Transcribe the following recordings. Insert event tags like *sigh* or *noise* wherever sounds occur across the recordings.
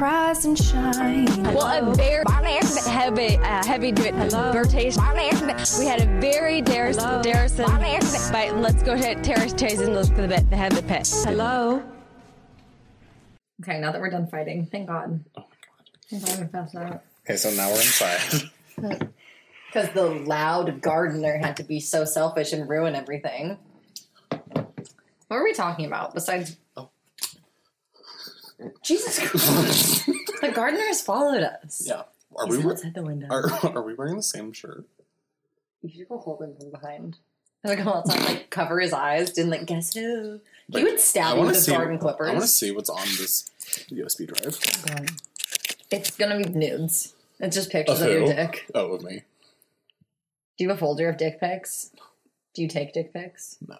rise and shine. Well, a very heavy, uh, heavy rotation. We had a very Darris, Darrison. But let's go ahead, Terrace Chase and look for the bit, the heavy pit. Hello. Okay, now that we're done fighting, thank God. Oh my god. Thank God we passed out. Okay, so now we're inside. *laughs* Because the loud gardener had to be so selfish and ruin everything. What were we talking about besides? Jesus Christ! *laughs* the gardener has followed us. yeah. Are He's we outside the window. are, *laughs* are we wearing the same shirt? you should go hold him from behind. And go outside, like cover his eyes, didn't like guess who? Like, he would stab you wanna with his see- garden clippers. I want to see what's on this USB drive. It's gonna be nudes. It's just pictures Of of your dick. Oh, of me. Do you have a folder of dick pics? Do you take dick pics? No.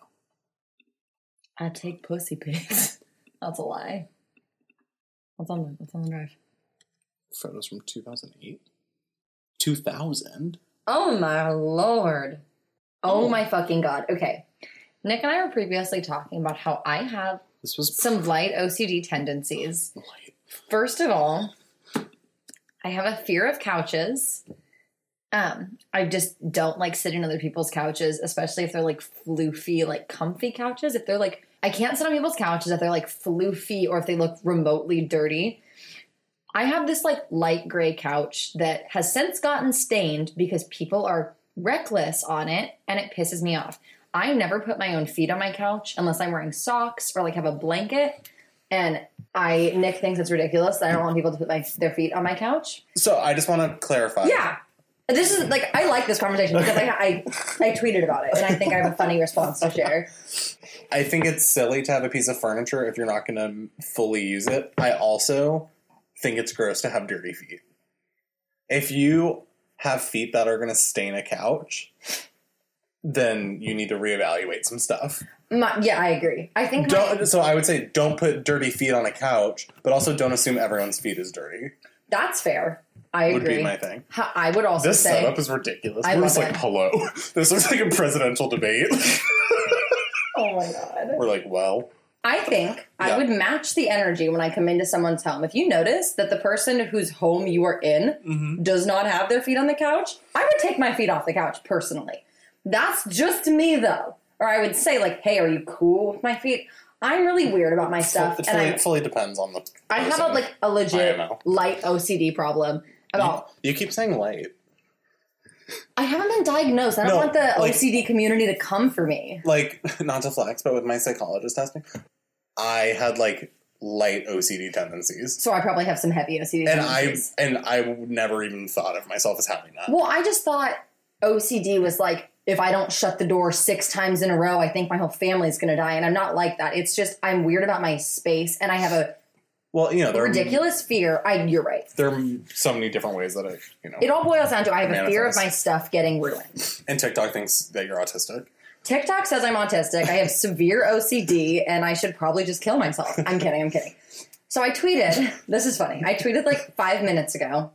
I take pussy pics. *laughs* That's a lie. What's on the What's on the drive? Photos from 2008. 2000. Oh my lord! Oh, Oh. my fucking god! Okay, Nick and I were previously talking about how I have This was some light OCD tendencies. light. First of all, I have a fear of couches. Um, I just don't like sitting on other people's couches, especially if they're like floofy, like comfy couches. If they're like, I can't sit on people's couches if they're like floofy or if they look remotely dirty. I have this like light gray couch that has since gotten stained because people are reckless on it and it pisses me off. I never put my own feet on my couch unless I'm wearing socks or like have a blanket. And I Nick thinks it's ridiculous that I don't want people to put my, their feet on my couch. So I just want to clarify. Yeah. This is like I like this conversation because I, I I tweeted about it and I think I have a funny response to share. I think it's silly to have a piece of furniture if you're not going to fully use it. I also think it's gross to have dirty feet. If you have feet that are going to stain a couch, then you need to reevaluate some stuff. My, yeah, I agree. I think my- so I would say don't put dirty feet on a couch, but also don't assume everyone's feet is dirty. that's fair. I Would agree. be my thing. Ha- I would also This say setup is ridiculous. I We're love just like, it. hello. *laughs* This looks like a presidential debate. *laughs* Oh my god. We're like, well, I think I Yeah. would match the energy when I come into someone's home. If you notice that the person whose home you are in Mm-hmm. does not have their feet on the couch, I would take my feet off the couch personally. That's just me though. Or I would say like, "Hey, are you cool with my feet?" I'm really weird about my stuff, it and fully, I it fully depends on the. I have a, person. like a legit IMO. light OCD problem about. You keep saying light. I haven't been diagnosed. I don't No, want the like- OCD community to come for me. Like, *laughs* not to flex, but with my psychologist testing, I had like light OCD tendencies, So I probably have some heavy OCD. and I tendencies. and I never even thought of myself as having that. Well, I just thought OCD was like if I don't shut the door six times in a row, I think my whole family is going to die, and I'm not like that. It's just I'm weird about my space, and I have a Well, you know, there are, ridiculous fear. I you're right. there are so many different ways that I, you know, It all boils down to I have a fear of my stuff getting ruined. *laughs* and TikTok thinks that you're autistic. TikTok says I'm autistic. I have severe OCD, and I should probably just kill myself. I'm kidding. I'm kidding. So I tweeted. This is funny. I tweeted like five minutes ago.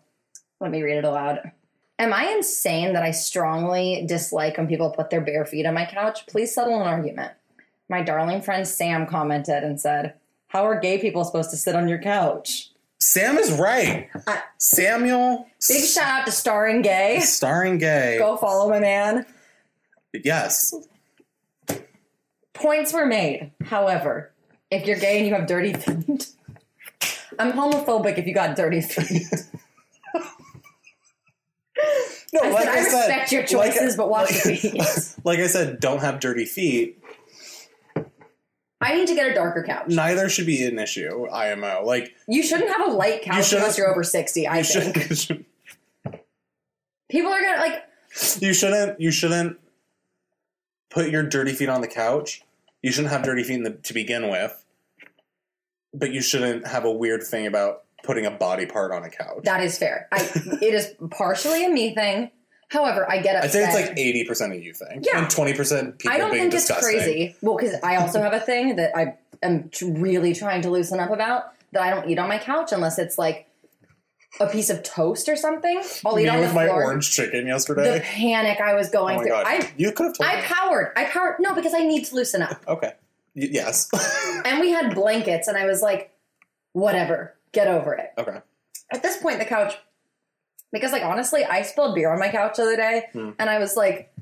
Let me read it aloud. Am I insane that I strongly dislike when people put their bare feet on my couch? Please settle an argument. My darling friend Sam commented and said, How are gay people supposed to sit on your couch? Sam is right. I- Samuel, Big shout out to Starring Gay. starring gay. Go follow my man. Yes, Points were made. However, if you're gay and you have dirty *laughs* feet, I'm homophobic if you got dirty feet. no. I, like said, I I said, respect your like- choices, but watch your like- feet. *laughs* Like I said, don't have dirty feet. I need to get a darker couch. Neither should be an issue. IMO. Like You shouldn't have a light couch shouldn't- unless you're over 60, I you think. *laughs* People are gonna, like, You shouldn't. You shouldn't put your dirty feet on the couch. You shouldn't have dirty feet in the, to begin with. But you shouldn't have a weird thing about putting a body part on a couch. that is fair. I, it is partially a me thing. However, I get upset. I'd say it's like eighty percent of you think, Yeah. and twenty percent people I don't being think disgusting. it's crazy. Well, because I also have a thing that I am really trying to loosen up about that I don't eat on my couch unless it's like a piece of toast or something. I'll eat Me on the with my floor. orange chicken yesterday. the panic I was oh going my through. god! I you could have told I me. powered. I powered. No, because I need to loosen up. *laughs* Okay. Y- yes. *laughs* And we had blankets, and I was like, whatever. Get over it. Okay. At this point, the couch, because like honestly, I spilled beer on my couch the other day, Hmm. and I was like,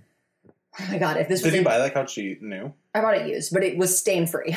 oh my god, if this was Did you a- buy that couch you new? I bought it used, but it was stain free.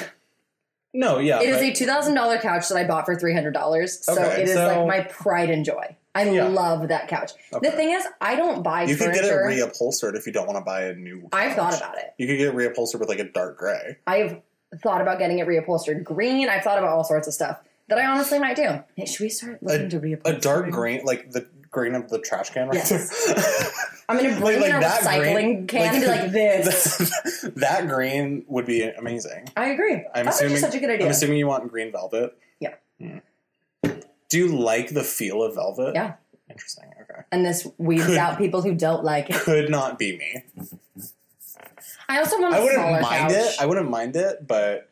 No, yeah. It is but- a two thousand dollar couch that I bought for three hundred dollars. So Okay, it is so- like my pride and joy. I Yeah. love that couch. Okay. The thing is, I don't buy You could get it reupholstered if you don't want to buy a new. I've thought couch. about it. You could get it reupholstered with like a dark gray. I've thought about getting it reupholstered green. I've thought about all sorts of stuff that I honestly might do. Hey, should we start looking to reupholster? A dark green, like the green of the trash can, right Yes. *laughs* I'm gonna Like- bring like in a that recycling green- can and be like *laughs* this. that green would be amazing. I agree. I'm That's assuming. such a good idea. I'm assuming you want green velvet. Yeah. Hmm. Do you like the feel of velvet? Yeah. Interesting. Okay. and this weeds Could- out people who don't like it. Could not be me. I also want a I wouldn't mind couch. it. I wouldn't mind it, but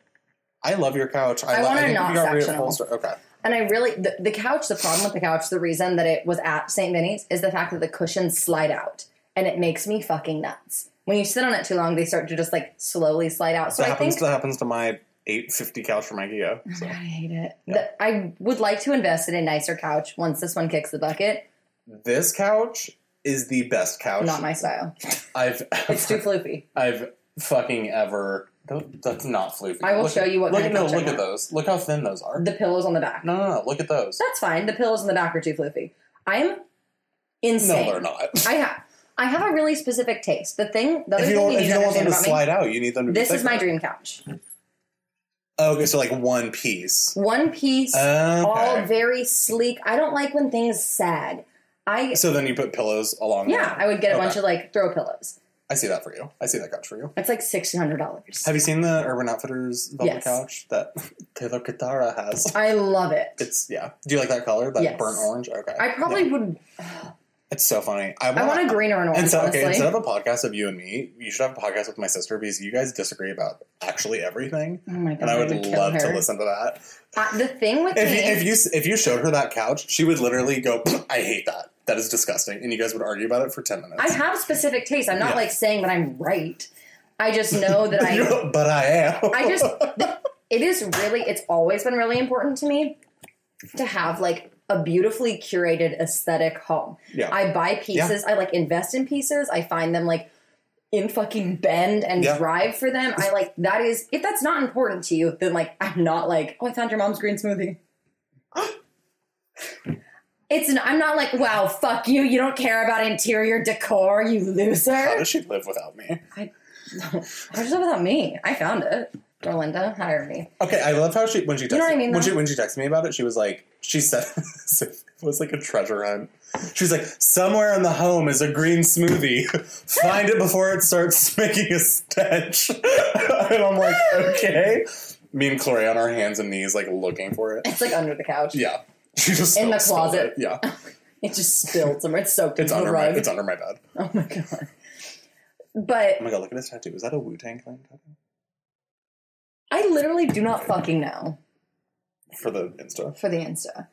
I love your couch. I, I lo- want a think not you got sectional. reupholstered. Okay. And I really, the, the couch, the problem with the couch, the reason that it was at St. Vinny's is the fact that the cushions slide out. And it makes me fucking nuts. When you sit on it too long, they start to just like slowly slide out. So that I happens. think. that happens to my eight fifty couch from IKEA. Oh so. I hate it. The- I would like to invest in a nicer couch once this one kicks the bucket. This couch is the best couch Not my style. I've It's too floofy. I've fucking ever. That's not floofy. I will Look show you what Look kind at of no. Look at those. Look how thin those are. The pillows on the back. No, no, no. Look at those. That's fine. The pillows on the back are too floofy. I'm insane. No, they're not. I have. I have a really specific taste. The thing, the other if you thing don't, you if you don't want them to about me, slide out, you need them to. this is my dream couch. Oh, okay, so like one piece. One piece, Okay. all very sleek. I don't like when things sag. I So then you put pillows along. yeah, I would get a Okay. bunch of like throw pillows. I see that for you. I see that couch for you. It's like sixteen hundred dollars. Have you seen the Urban Outfitters velvet Yes. couch that *laughs* Taylor Katara has? I love it. It's yeah. Do you like that color? That Yes. burnt orange? Okay. I probably Yeah. would. It's so funny. I want, I want, a green or an orange. And so, okay, instead of a podcast of you and me, you should have a podcast with my sister because you guys disagree about actually everything, oh my god, and I would kill love to listen to that. Uh, the thing with If me, you, if you if you showed her that couch, she would literally go, *clears throat* "I hate that. That is disgusting," and you guys would argue about it for ten minutes. I have specific tastes. I'm not Yeah. like saying that I'm right. I just know *laughs* that I. but I am. I just. *laughs* It is really. It's always been really important to me to have like a beautifully curated aesthetic home. yeah. I buy pieces. I like invest in pieces. I find them like in fucking bend and Yeah. drive for them. I like that is if that's not important to you, then like I'm not like oh I found your mom's green smoothie. *gasps* It's I'm not like wow fuck you you don't care about interior decor you loser. How does she live without me? I just without me. I found it. Dorlinda hire me. Okay, I love how she when she texted, know what I mean, when she when she texted me about it, she was like she said *laughs* it was like a treasure hunt. She was like, somewhere in the home is a green smoothie. *laughs* Find it before it starts *laughs* making a stench. and I'm like, okay. Me and Chloe on our hands and knees, like looking for it. It's like under the couch. Yeah, she just In the closet. it. Yeah, It just spilled somewhere. It's soaked it's under the my rug. it's under my bed. oh my god. But Oh my god, look at his tattoo. Is that a Wu Tang Clan tattoo I literally do not fucking know. For the Insta? for the Insta.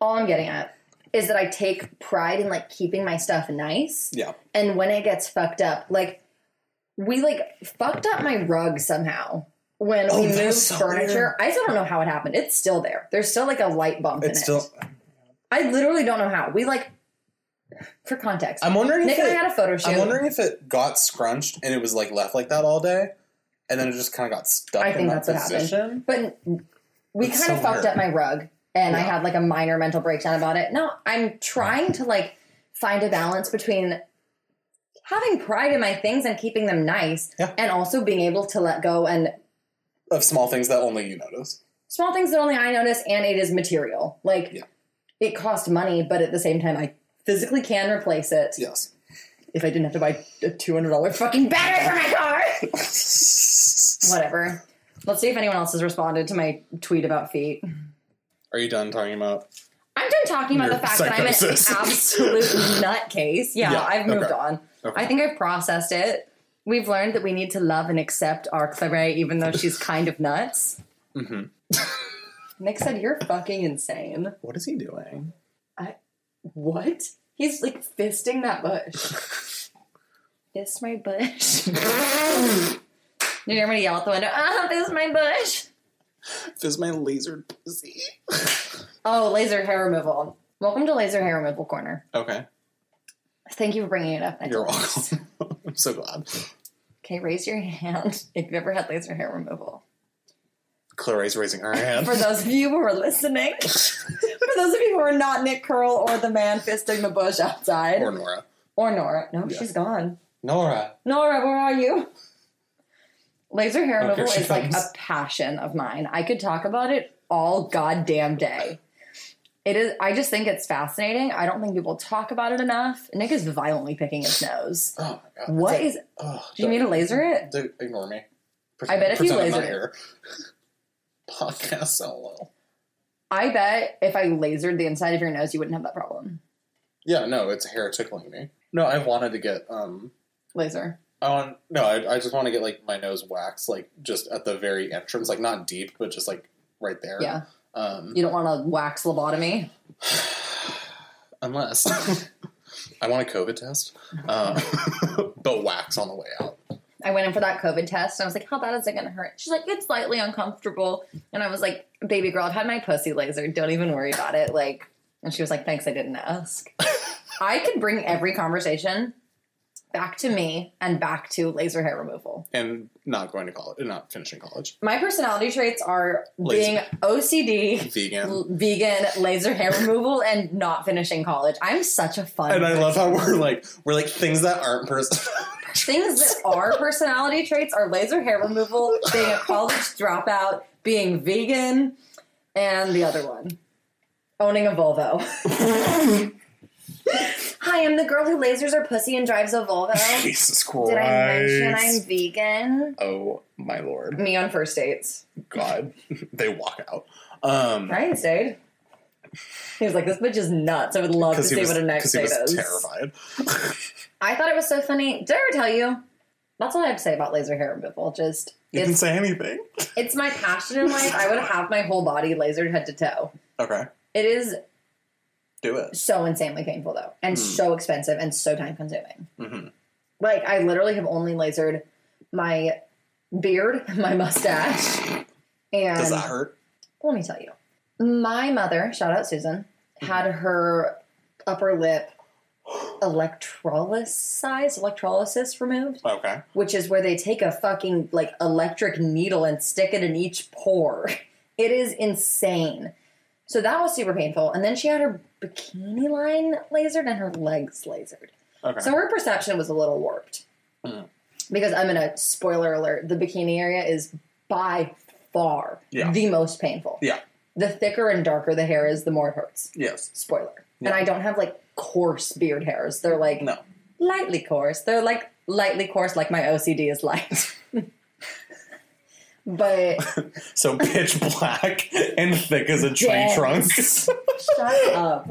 All I'm getting at is that I take pride in like keeping my stuff nice. Yeah, And when it gets fucked up, like we like fucked up my rug somehow when Oh, we moved so furniture. I still don't know how it happened. It's still there. There's still like a light bump it's in still. it. I literally don't know how. We like for context. I'm wondering Nick if and I it, had a photo shoot. I'm wondering if it got scrunched and it was like left like that all day, and then it just kind of got stuck. I in think that that's what happened. position. But we It's kind of fucked weird. up my rug and I had like a minor mental breakdown about it. No, I'm trying to like find a balance between having pride in my things and keeping them nice Yeah. and also being able to let go and Of small things that only you notice. small things that only I notice and it is material. Like Yeah. it cost money, but at the same time I physically can replace it Yes. if I didn't have to buy a $200 fucking battery for my car. *laughs* Whatever. Let's see if anyone else has responded to my tweet about feet. Are you done talking about? I'm done talking about the fact that I'm an *laughs* absolute *laughs* nutcase. Yeah, Yeah, I've moved okay. on. Okay. I think I've processed it. We've learned that we need to love and accept our Claire, even though she's kind of nuts. hmm *laughs* Nick said, You're fucking insane. What is he doing? I What? He's like fisting that bush. Fist my bush. You hear me yell out the window, ah, is my bush. This is my lasered pussy. Oh, laser hair removal. Welcome to Laser Hair Removal Corner. Okay. Thank you for bringing it up. I You're welcome. *laughs* I'm so glad. Okay, raise your hand *laughs* if you've ever had laser hair removal. Clara's raising her hand. For those of you who are listening, *laughs* for those of you who are not Nick Curl or the man fisting the bush outside, or Nora, or, Nora. Nora. No, Yeah. she's gone. Nora. Nora, where are you? Laser hair Oh, removal she is like a passion of mine. I could talk about it all goddamn day. It is. I just think it's fascinating. I don't think people talk about it enough. Nick is violently picking his nose. Oh my god. What like- oh, Do you mean to laser it? Dude, ignore me. I bet if you laser I'm not lasered it. here. *laughs* Podcast solo. I bet if I lasered the inside of your nose, you wouldn't have that problem. Yeah, no, it's hair tickling me. No, I wanted to get um Laser. I want no, I, I just want to get like my nose waxed, like just at the very entrance, like not deep, but just like right there. Yeah. Um, You don't want to wax lobotomy. *sighs* unless *laughs* I want a COVID test, uh, *laughs* but wax on the way out. I went in for that COVID test and I was like, how bad is it going to hurt? She's like, it's slightly uncomfortable. And I was like, baby girl, I've had my pussy lasered. Don't even worry about it. Like, and she was like, thanks, I didn't ask. *laughs* I could bring every conversation back to me and back to laser hair removal. And not going to college, not finishing college. My personality traits are Laser. being OCD, Vegan. l- vegan, laser hair removal, and not finishing college. I'm such a fun And I love how we're like we're like things that aren't person. *laughs* Things that are personality traits are laser hair removal, being a college *laughs* dropout, being vegan, and the other one, owning a Volvo. *laughs* Hi, I'm the girl who lasers her pussy and drives a Volvo. *laughs* Jesus Christ! Did I mention I'm vegan? Oh my lord, Me on first dates. God! *laughs* they walk out. Um, Ryan stayed. He was like, "This bitch is nuts. I would love to see was, what a next date was is." terrified. *laughs* I thought it was so funny. Did I ever tell you? That's all I have to say about laser hair removal. Just You can say anything. it's my passion in life. I would have my whole body lasered head to toe. Okay, It is do it. so insanely painful though, and Hmm. so expensive and so time consuming. hmm Like I literally have only lasered my beard, *laughs* my mustache, and Does that hurt? let me tell you. My mother, shout out Susan, had her upper lip *gasps* electrolysis electrolysis removed, Okay. which is where they take a fucking like electric needle and stick it in each pore. *laughs* It is insane. So that was super painful. And then she had her bikini line lasered and her legs lasered. Okay. So her perception was a little warped. Mhm. Because I'm gonna spoiler alert, the bikini area is by far Yeah. the most painful. Yeah. The thicker and darker the hair is, the more it hurts. yes. Spoiler. Yeah. And I don't have like coarse beard hairs. They're like No. lightly coarse. They're like lightly coarse, like my OCD is light. *laughs* but *laughs* So pitch black and thick as a tree Dense. trunk. shut *laughs* up.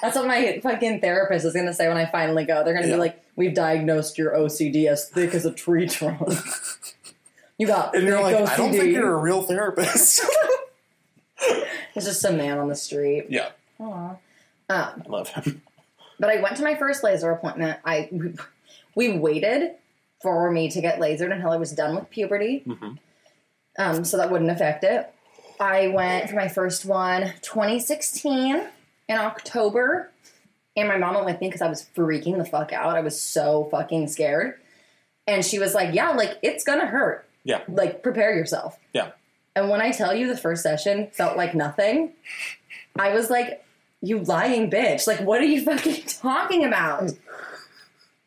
That's what my fucking therapist is going to say when I finally go. They're going to Yeah. be like, "We've diagnosed your OCD as thick as a tree trunk." *laughs* you got And you're like, I don't think you're a real therapist. It's just a man on the street. yeah, Aw. Um, I love him. But I went to my first laser appointment. I we waited for me to get lasered until I was done with puberty, Mhm. Um, so that wouldn't affect it. I went for my first one 2016 in October, and my mom went with me because I was freaking the fuck out. I was so fucking scared, and she was like, "Yeah, like it's gonna hurt. Yeah. Like prepare yourself." Yeah. And when I tell you the first session felt like nothing, I was like, you lying bitch. Like, what are you fucking *laughs* talking about?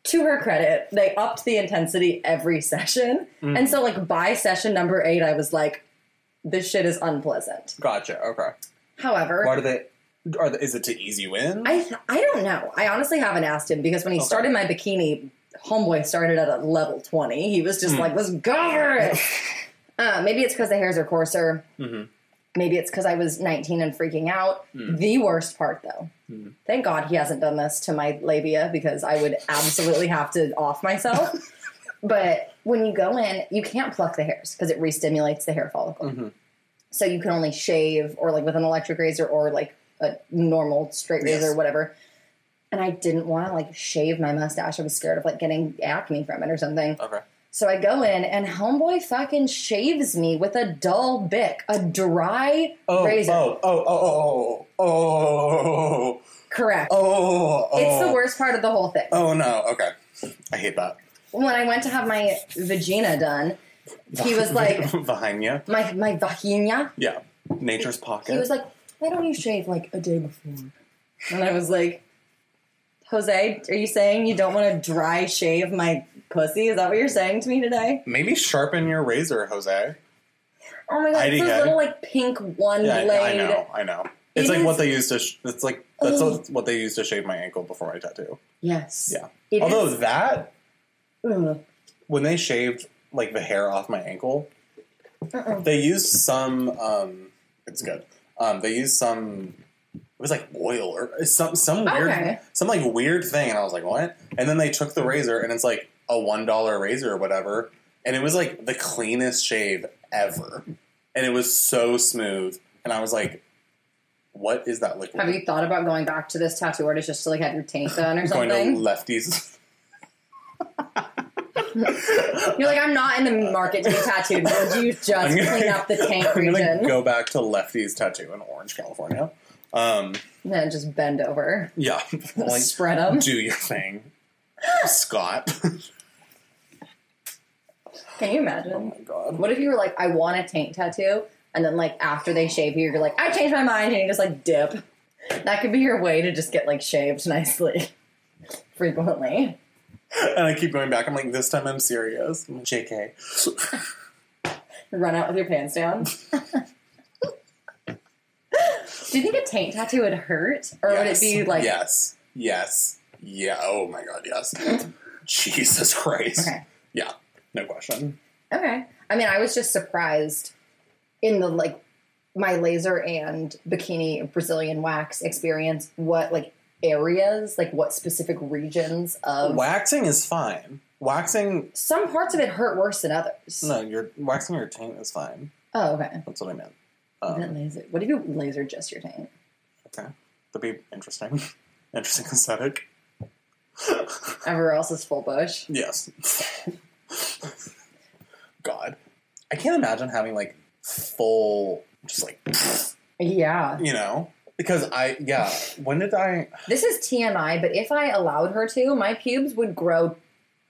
To her credit, they upped the intensity every *laughs* session. Mm. And so, like, by session number eight, I was like, this shit is unpleasant. Gotcha. Okay. However, Why do they? Are they, is it to ease you in? I I don't know. I honestly haven't asked him because when he Okay. started my bikini, homeboy started at a level twenty. He was just Hmm. like, "Let's go for it." *laughs* uh, maybe it's because the hairs are coarser. hmm Maybe it's because I was nineteen and freaking out. Hmm. The worst part, though, Hmm. thank God he hasn't done this to my labia because I would absolutely have to off myself. *laughs* but when you go in, you can't pluck the hairs because it re-stimulates the hair follicle. hmm So you can only shave or like with an electric razor or like a normal straight razor Yes. or whatever. And I didn't want to like shave my mustache. I was scared of like getting acne from it or something. Okay. So I go in and homeboy fucking shaves me with a dull bic, a dry Oh, oh razor. Oh, oh, oh, oh, oh, oh, Correct. oh, oh. It's the worst part of the whole thing. Oh no. Okay. I hate that. When I went to have my vagina done, he was like, *laughs* Vagina. my my vagina. Yeah. Nature's pocket. He was like, why don't you shave like a day before? And I was like, Jose, are you saying you don't want to dry shave my pussy? Is that what you're saying to me today? Maybe sharpen your razor, Jose. Oh my god, it's this little like pink one Yeah, blade. I know. I know. It's It like is- what they used to. Sh- it's like that's Ugh. what they used to shave my ankle before my tattoo. Yes. Yeah. It Although is- that Ugh. when they shaved like the hair off my ankle, Uh-uh. they used some. um It's good. Um They used some. It was like oil or some some weird Okay. some like weird thing, and I was like, what? And then they took the razor, and it's like a one dollar razor or whatever, and it was like the cleanest shave ever, and it was so smooth, and I was like, what is that liquid? Have you thought about going back to this tattoo artist just to like have your taint done or *laughs* going something? to Lefty's? *laughs* You're like, I'm not in the market to be tattooed. Would you just I'm gonna- clean up the *laughs* taint I'm gonna region? go back to Lefty's tattoo in Orange, California. Um, And then just bend over, yeah, like spread them. do your thing, *gasps* Scott. Can you imagine? oh my god. What if you were like, I want a taint tattoo, and then like after they shave you, you're like, I changed my mind, and you just like dip. That could be your way to just get like shaved nicely, *laughs* frequently. And I keep going back. I'm like, this time I'm serious. Jk. Run out with your pants down. *laughs* Do you think a taint tattoo would hurt, or would it Yes. be like? yes, yes, yeah. Oh my god, yes. *laughs* Jesus Christ. Okay. Yeah, no question. Okay. I mean, I was just surprised in the like my laser and bikini Brazilian wax experience. What like areas, like what specific regions of Waxing is fine. Waxing, some parts of it hurt worse than others. no, your waxing your taint is fine. Oh, okay. That's what I meant. Um, didn't laser. What if you laser just your taint? okay, that'd be interesting. *laughs* interesting aesthetic. Everywhere else is full bush. Yes. *laughs* God. I can't imagine having like full just like Yeah. you know? Because I yeah, when did I This is TMI, but if I allowed her to, my pubes would grow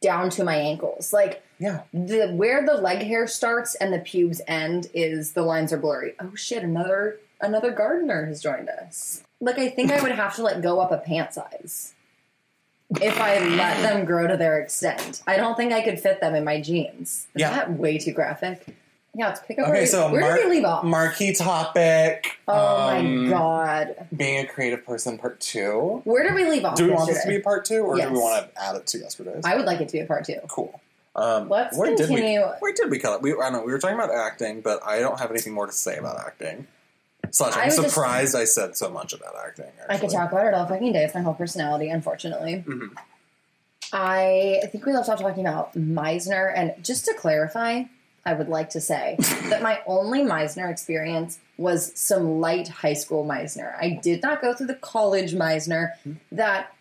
down to my ankles. Like yeah. the where the leg hair starts and the pubes end is the lines are blurry. Oh shit, another another gardener has joined us. Like I think I would have to like go up a pant size. If I let them grow to their extent. I don't think I could fit them in my jeans. Is Yeah. that way too graphic? Yeah, let's pick up Okay, where, so where did we leave off? marquee topic. oh um, my god. Being a creative person part two. Where did we leave off? Do we want this to yesterday? be part two or do we want to add it to yesterday's? I would like it to be a part two. cool. Um, Let's where did continue. we where did we cut it? We I don't know, we were talking about acting, but I don't have anything more to say about acting. Slash I I'm just- surprised I said so much about acting. I could talk about it all fucking day. It's my whole personality, unfortunately. Mhm. I think we left off talking about Meisner, and just to clarify, I would like to say *laughs* that my only Meisner experience was some light high school Meisner. I did not go through the college Meisner that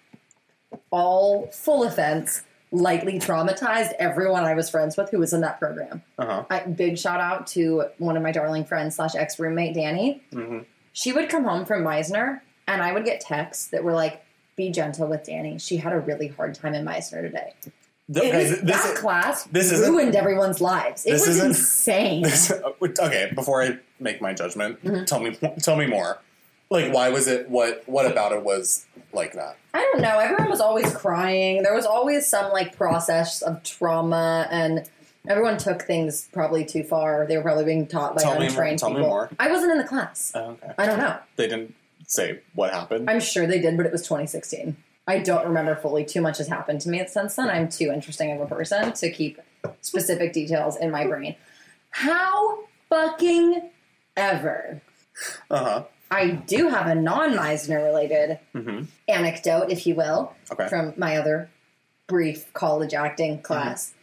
all full offense lightly traumatized everyone I was friends with who was in that program. Uh-huh. I, big shout out to one of my darling friends slash ex roommate Danny. Mhm. She would come home from Meisner, and I would get texts that were like, "Be gentle with Danny. She had a really hard time in Meisner today." Th- It okay, was, this that is- class this ruined everyone's lives. It this was insane. *laughs* This- okay, before I make my judgment, Mm-hmm. tell me tell me more. Like, why was it? What what about it was like that? I don't know. Everyone was always crying. There was always some like process of trauma, and everyone took things probably too far. They were probably being taught by Tell me more- untrained tell me people. more. I wasn't in the class. Oh, okay, I don't know. they didn't say what happened. I'm sure they did, but it was 2016. I don't remember fully. Too much has happened to me since then. I'm too interesting of a person to keep specific details in my brain. How fucking ever. Uh huh. I do have a non Meisner related hmm anecdote, if you will, Okay. from my other brief college acting class.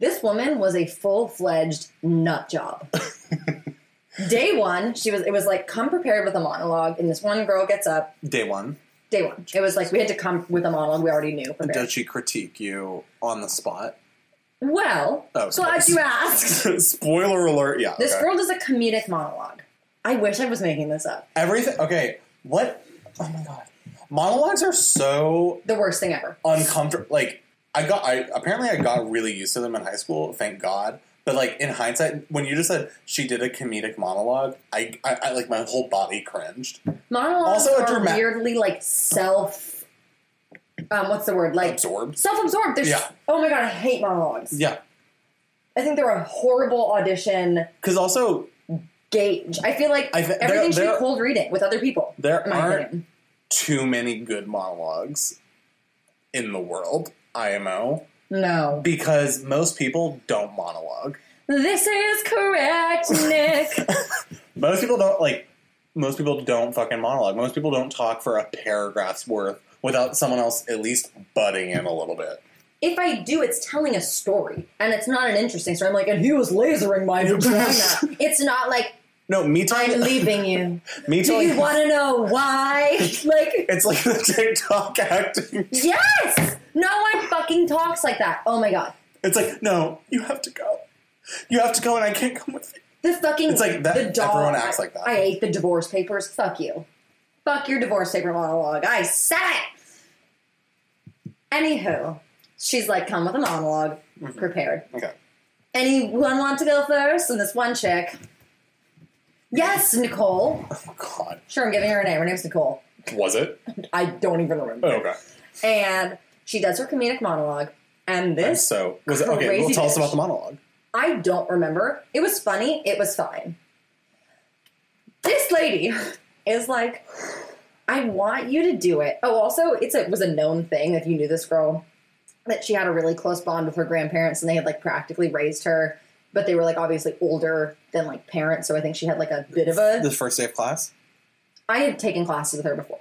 This woman was a full fledged nut job. *laughs* Day one, she was. It was like come prepared with a monologue, and this one girl gets up. Day one. Day one, it was like we had to come with a monologue we already knew. prepared. Does she critique you on the spot? Well, Oh, glad you asked. Spoiler alert. Yeah. This okay. girl does a comedic monologue. I wish I was making this up. Everything. Okay. What? Oh my god. Monologues are so The worst thing ever. uncomfortable. Like I got. I apparently I got really used to them in high school. Thank God. But like in hindsight, when you just said she did a comedic monologue, I, I, I like my whole body cringed. Monologues Also a are drama- weirdly like self. Um, what's the word? Like Absorbed. self-absorbed. There's, Yeah. Oh my god, I hate monologues. Yeah. I think they're a horrible audition Because also gauge. I feel like I there- everything should there- be cold reading with other people. there aren't opinion. too many good monologues in the world. IMO No. because most people don't monologue. This is correct, Nick. *laughs* Most people don't like. Most people don't fucking monologue. Most people don't talk for a paragraph's worth without someone else at least butting in a little bit. if I do, it's telling a story, and it's not an interesting story. I'm like, and he was lasering my *laughs* vagina. it's not like No, me I'm leaving you. *laughs* me Do telling you want to know why? *laughs* like, it's like the TikTok acting. yes, no one fucking talks like that. Oh my god, It's like no, you have to go. You have to go, and I can't come with you. the fucking It's like that- The dog, everyone acts like that. I hate the divorce papers. Fuck you. Fuck your divorce paper monologue. I said it. Anywho, she's like, come with a monologue, Mm-hmm. prepared. Okay. Anyone want to go first? And this one chick. Yes, Nicole. Oh God, Sure, I'm giving her a name. Her name's Nicole. was it? I don't even remember. Oh, okay. And she does her comedic monologue. And And this, so was it okay? Well, tell us about the monologue. I don't remember. It was funny. It was fine. This lady *laughs* is like, I want you to do it. Oh, also, it's a, it was a known thing if you knew this girl that she had a really close bond with her grandparents and they had like practically raised her, but they were like obviously older than like parents. So I think she had like a bit of a. The first day of class. I had taken classes with her before.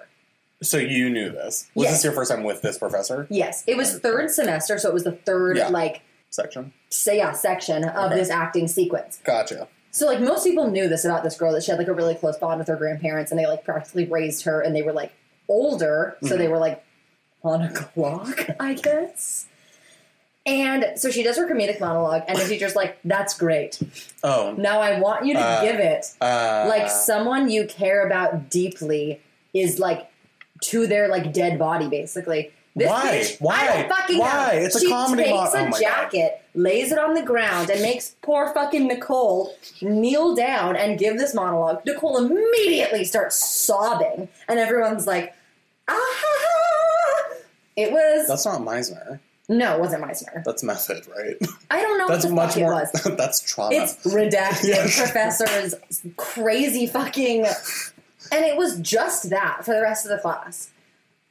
So you knew this. Was Yes. this your first time with this professor Yes, it was third semester, so it was the third Yeah. like section? say yeah section of Okay. this acting sequence. Gotcha. So like most people knew this about this girl that she had like a really close bond with her grandparents, and they like practically raised her, and they were like older, so Mm-hmm. they were like on a *laughs* clock, I guess. And so she does her comedic monologue, and the teacher's like, "That's great. Oh, Now I want you to Uh, give it uh, like someone you care about deeply is like to their like dead body, basically." This Why? bitch, Why? I don't fucking Why? know. It's a comedy. she takes mo- a oh God. jacket, lays it on the ground, and makes poor fucking Nicole kneel down and give this monologue. Nicole immediately starts sobbing, and everyone's like, "Ah!" It was that's not Meisner. No, it wasn't Meisner. That's method, right? I don't know That's much more. it was. *laughs* that's trauma. It's redacted *laughs* Yeah. professor's crazy fucking and it was just that for the rest of the class.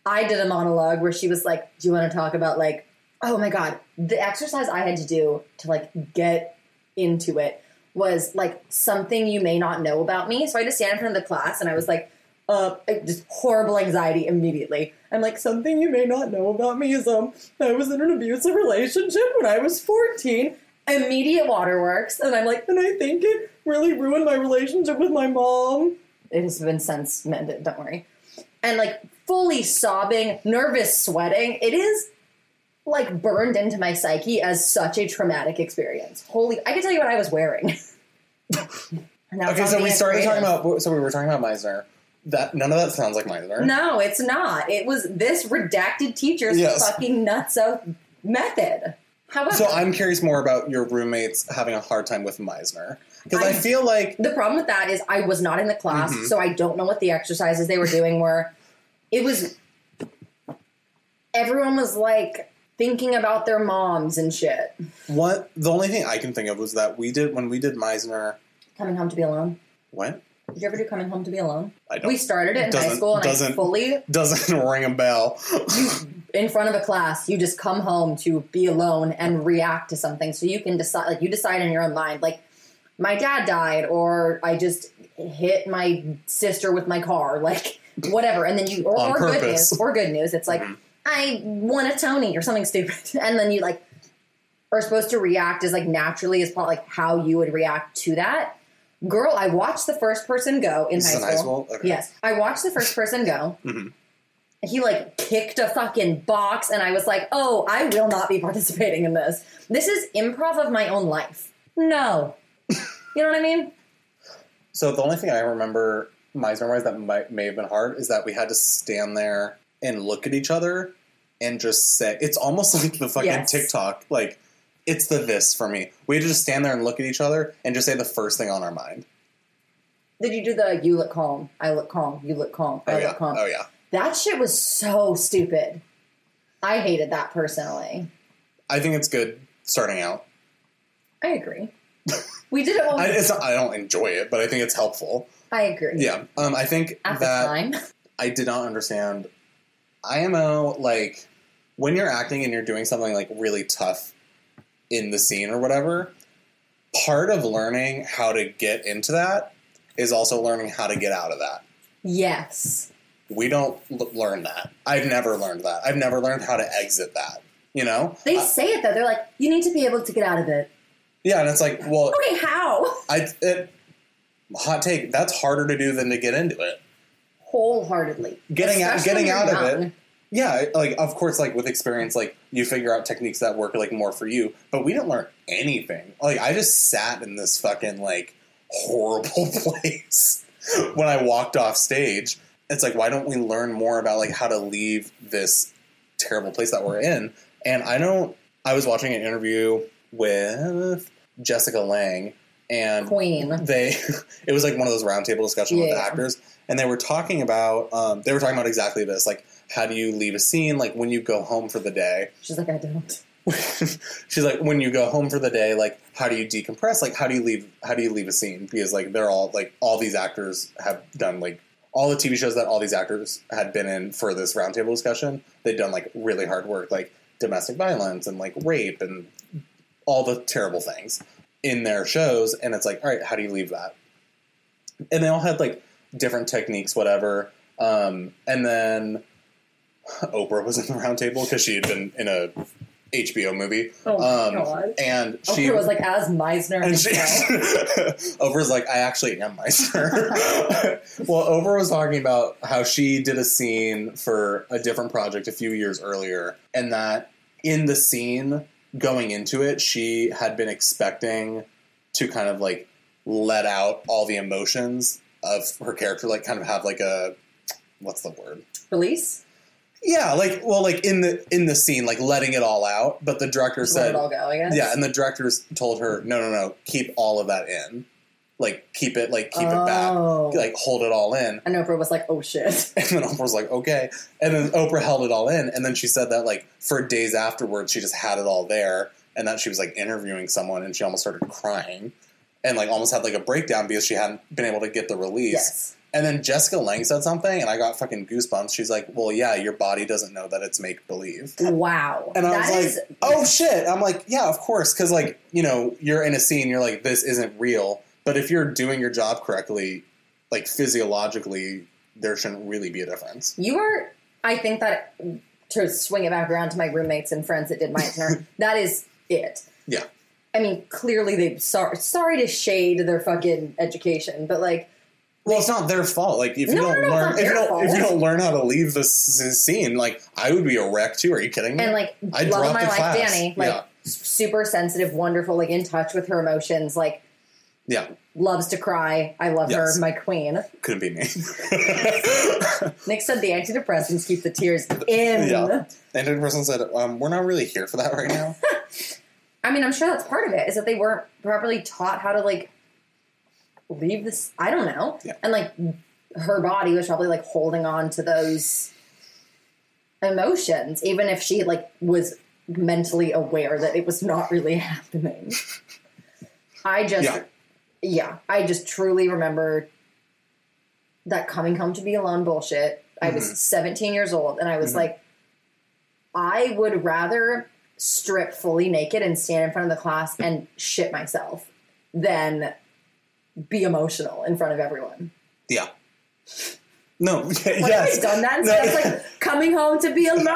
I did a monologue where she was like, Do you want to talk about like oh my god, the exercise I had to do to like get into it was like something you may not know about me. So I had to stand in front of the class and I was like, uh, just horrible anxiety immediately. I'm like, something you may not know about me is um, I was in an abusive relationship when I was 14. Immediate waterworks, and I'm like, and I think it really ruined my relationship with my mom. It has been since mended, don't worry. And like fully sobbing, nervous, sweating. It is like burned into my psyche as such a traumatic experience. Holy, I can tell you what I was wearing. *laughs* Okay, so we started talking about. So we were talking about Meisner. That none of that sounds like Meisner. No, it's not. It was this redacted teacher's Yes. fucking nutso method. However, So I'm curious more about your roommates having a hard time with Meisner because I, I- feel like the problem with that is I was not in the class, Mhm. so I don't know what the exercises they were doing were. It was everyone was like thinking about their moms and shit. what the only thing I can think of was that we did when we did Meisner. Coming home to be alone. What Did you ever do coming home to be alone? I don't We started it in high school, and I doesn't- fully doesn't *laughs* ring a bell. in front of a class, you just come home to be alone and react to something. So you can decide, like, you decide in your own mind, like, my dad died, or I just hit my sister with my car, like, whatever. And then you, or, or good news, or good news, it's like, Mhm. I won a Tony or something stupid. *laughs* And then you, like, are supposed to react as, like, naturally as like, how you would react to that. Girl, I watched the first person go in high school. high school? Okay. Yes. I watched the first person go. Mhm. he like kicked a fucking box, and I was like, oh, I will not be *laughs* participating in this. This is improv of my own life. No, *laughs* you know what I mean? So the only thing I remember Meisner wise that might, may have been hard is that we had to stand there and look at each other and just say it's almost *laughs* like the fucking Yes. TikTok. Like it's the this for me. We had to just stand there and look at each other and just say the first thing on our mind. Did you do the you look calm, I look calm, you look calm, I Oh look yeah. calm? Oh yeah. That shit was so stupid. I hated that personally. I think it's good starting out. I agree. We did it *laughs* when I, not, I don't enjoy it, but I think it's helpful. I agree. Yeah. Um, I think At the that time. I did not understand IMO like when you're acting and you're doing something like really tough in the scene or whatever, part of learning how to get into that is also learning how to get out of that. Yes. We don't l- learn that. I've never learned that. I've never learned how to exit that. You know? They Uh, say it though. They're like, you need to be able to get out of it. yeah, and it's like, well, Okay, how? I it, hot take. That's harder to do than to get into it. Wholeheartedly. Getting out- getting out of it. Yeah, like of course, like with experience, like you figure out techniques that work like more for you. But we didn't learn anything. Like I just sat in this fucking like horrible *laughs* place when I walked off stage. It's like why don't we learn more about like how to leave this terrible place that we're in? And I don't. I was watching an interview with Jessica Lange, and Queen. they *laughs* it was like one of those roundtable discussions with the actors and they were talking about um, they were talking about exactly this like how do you leave a scene? Like when you go home for the day. She's like, I don't. *laughs* she's like when you go home for the day like how do you decompress? Like how do you leave how do you leave a scene? Because like they're all like all these actors have done like all the tv shows that all these actors had been in for this roundtable discussion they'd done like really hard work like domestic violence and like rape and all the terrible things in their shows. And it's like all right how do you leave that? And they all had like different techniques whatever. Um, and then *laughs* oprah was in the roundtable because she had been in a hbo movie Oh um, god. and she Oprah was like, as Meisner. and she. *laughs* Oprah's like, I actually am Meisner. *laughs* well, Oprah was talking about how she did a scene for a different project a few years earlier, and that in the scene going into it, she had been expecting to kind of like let out all the emotions of her character, like kind of have like a what's the word? Release? Yeah, like well, like in the in the scene, like letting it all out. But the director Just let said, it all go, I guess. yeah, and the directors told her, no, no, no, keep all of that in. Like, keep it, like, keep it back. Oh. Like, hold it all in. And Oprah was like, oh shit. *laughs* And then Oprah was like, okay. And then Oprah held it all in. And then she said that, like, for days afterwards, she just had it all there. And that she was, like, interviewing someone and she almost started crying. And, like, almost had, like, a breakdown because she hadn't been able to get the release. yes. And then Jessica Lange said something, and I got fucking goosebumps. She's like, well, yeah, your body doesn't know that it's make believe. Wow. And I That was is- like, oh shit. I'm like, yeah, of course. Because, like, you know, you're in a scene, you're like, this isn't real. But if you're doing your job correctly, like, physiologically, there shouldn't really be a difference. You are, I think that, to swing it back around to my roommates and friends that did Meisner, *laughs* that is it. Yeah. I mean, clearly they sorry sorry to shade their fucking education, but like Well, it's not their fault. Like, if you No, don't no, no, learn, if you don't, if you don't learn how to leave the s- scene, like, I would be a wreck too. Are you kidding me? and like I'd love my the life, class. Danny, like Yeah. super sensitive, wonderful, like in touch with her emotions, like yeah, loves to cry. I love Yes. her, my queen. couldn't be me. *laughs* *laughs* Nick said the antidepressants keep the tears in. Yeah. Person said, um, "We're not really here for that right now." *laughs* I mean, I'm sure that's part of it is that they weren't properly taught how to like leave this. I don't know. Yeah. And like her body was probably like holding on to those emotions, even if she like was mentally aware that it was not really *laughs* happening. I just, Yeah. yeah, I just truly remember that coming home to be alone bullshit. I Mhm. was 17 years old and I was Mhm. like, I would rather strip fully naked and stand in front of the class and shit myself than be emotional in front of everyone. Yeah. No. *laughs* Like, yes. I've done that. No. It's like *laughs* coming home to be alone.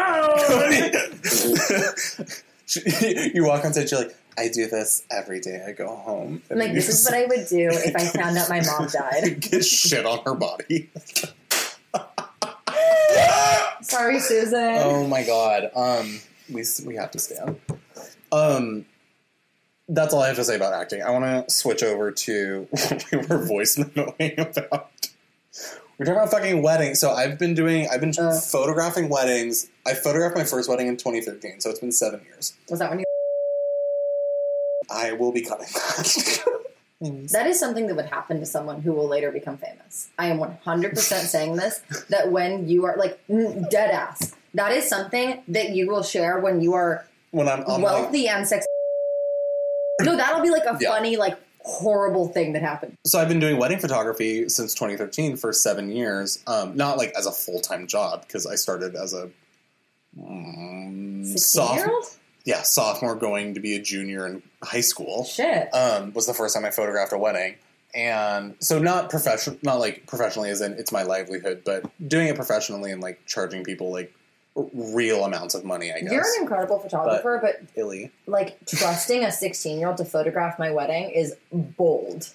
*laughs* you walk on stage, you're like, I do this every day. I go home. I'm like, this is what I would do if I found out my mom died. Get shit on her body. Sorry, Susan. Oh my god. Um, we we have to stand. Um, that's all I have to say about acting. I want to switch over to *laughs* what we were voice about. We're talking about fucking weddings. So I've been doing. I've been Uh. photographing weddings. I photographed my first wedding in 2013, so it's been seven years. Was that when you? I will be cutting that. *laughs* That is something that would happen to someone who will later become famous. I am 100% *laughs* saying this that when you are like dead ass, that is something that you will share when you are when I'm like, wealthy and sex. No, *clears throat* that'll be like a Yeah. funny, like horrible thing that happened. so I've been doing wedding photography since 2013 for seven years. Um, not like as a full time job because I started as a um, sophomore. Yeah, sophomore going to be a junior in high school. Shit. Um, was the first time I photographed a wedding, and so not professional, not like professionally as in it's my livelihood, but doing it professionally and like charging people like real amounts of money. I guess. You're an incredible photographer, but, Illy. like trusting a 16 year old to photograph my wedding is bold.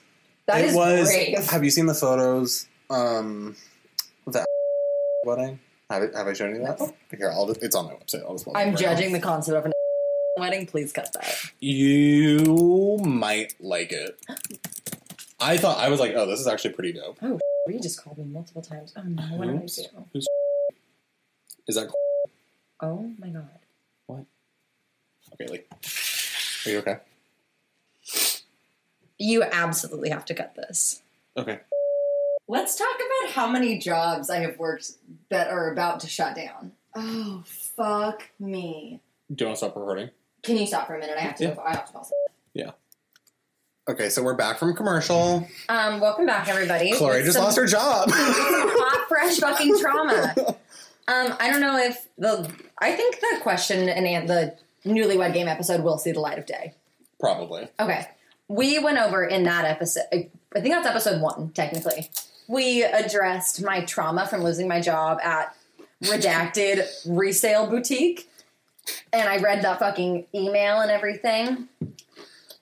That it is was. brave. Have you seen the photos? Um, of that *laughs* wedding. Have, I- have I shown you that? No. Here, I'll just, it's on my website. I'll just I'm judging the concept of an *laughs* wedding. Please cut that. You might like it. I thought I was like, oh, this is actually pretty dope. Oh, *laughs* you just called me multiple times. Oh no, what did I do? Is that Oh my god. What? Okay? Like, are you okay? You absolutely have to cut this. Okay. Let's talk about how many jobs I have worked that are about to shut down. Oh, fuck me. Do you want to stop recording? Can you stop for a minute? I have to Yeah. go. I have to pause. Yeah. Okay, so we're back from commercial. Um, welcome back, everybody. Chloe With just some lost her job. *laughs* hot, fresh fucking trauma. *laughs* Um, I don't know if the. I think the question and the newlywed game episode will see the light of day. Probably. Okay. We went over in that episode, I think that's episode one, technically. We addressed my trauma from losing my job at Redacted *laughs* Resale Boutique. And I read that fucking email and everything.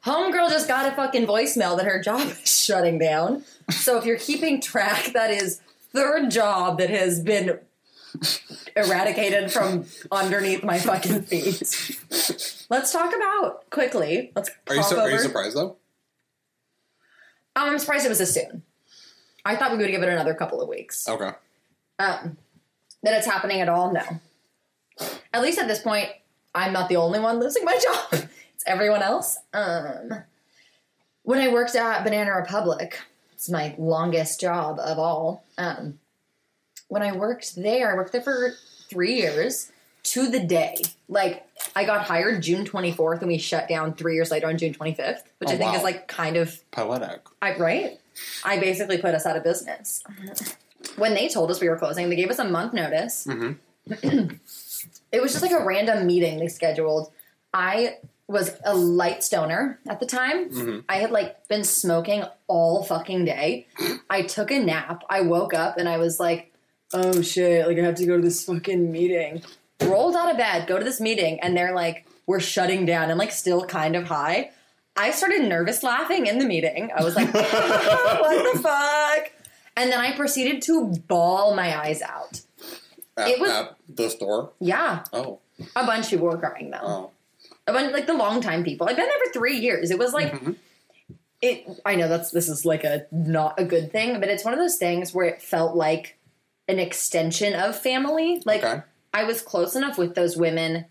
Homegirl just got a fucking voicemail that her job *laughs* is shutting down. So if you're keeping track, that is third job that has been eradicated from underneath my fucking feet. Let's talk about quickly. Let's Are you su- are you surprised though? Um, I'm surprised it was this soon. I thought we would give it another couple of weeks. Okay. Um, that it's happening at all? No. At least at this point, I'm not the only one losing my *laughs* job. it's everyone else. Um, when I worked at Banana Republic, it's my longest job of all. Um, when I worked there, I worked there for three years to the day. Like, I got hired June 24th and we shut down three years later on June 25th, which Oh, I think wow. is like kind of Poetic. I right? I basically put us out of business. When they told us we were closing, they gave us a month notice. Mhm. *clears throat* it was just like a random meeting they scheduled. I was a light stoner at the time. Mhm. I had like been smoking all fucking day. I took a nap. I woke up and I was like, "Oh shit, like I have to go to this fucking meeting." Rolled out of bed, go to this meeting and they're like, "We're shutting down." I'm like still kind of high. I started nervous laughing in the meeting. I was like, *laughs* what the fuck? And then I proceeded to bawl my eyes out. At, It was- at the store. Yeah, Oh. a bunch of people were crying though. Oh. A bunch, like the long time people. I've been there for three years. It was like, Mhm. it. I know that's this is like a not a good thing, but it's one of those things where it felt like an extension of family. Like Okay. I was close enough with those women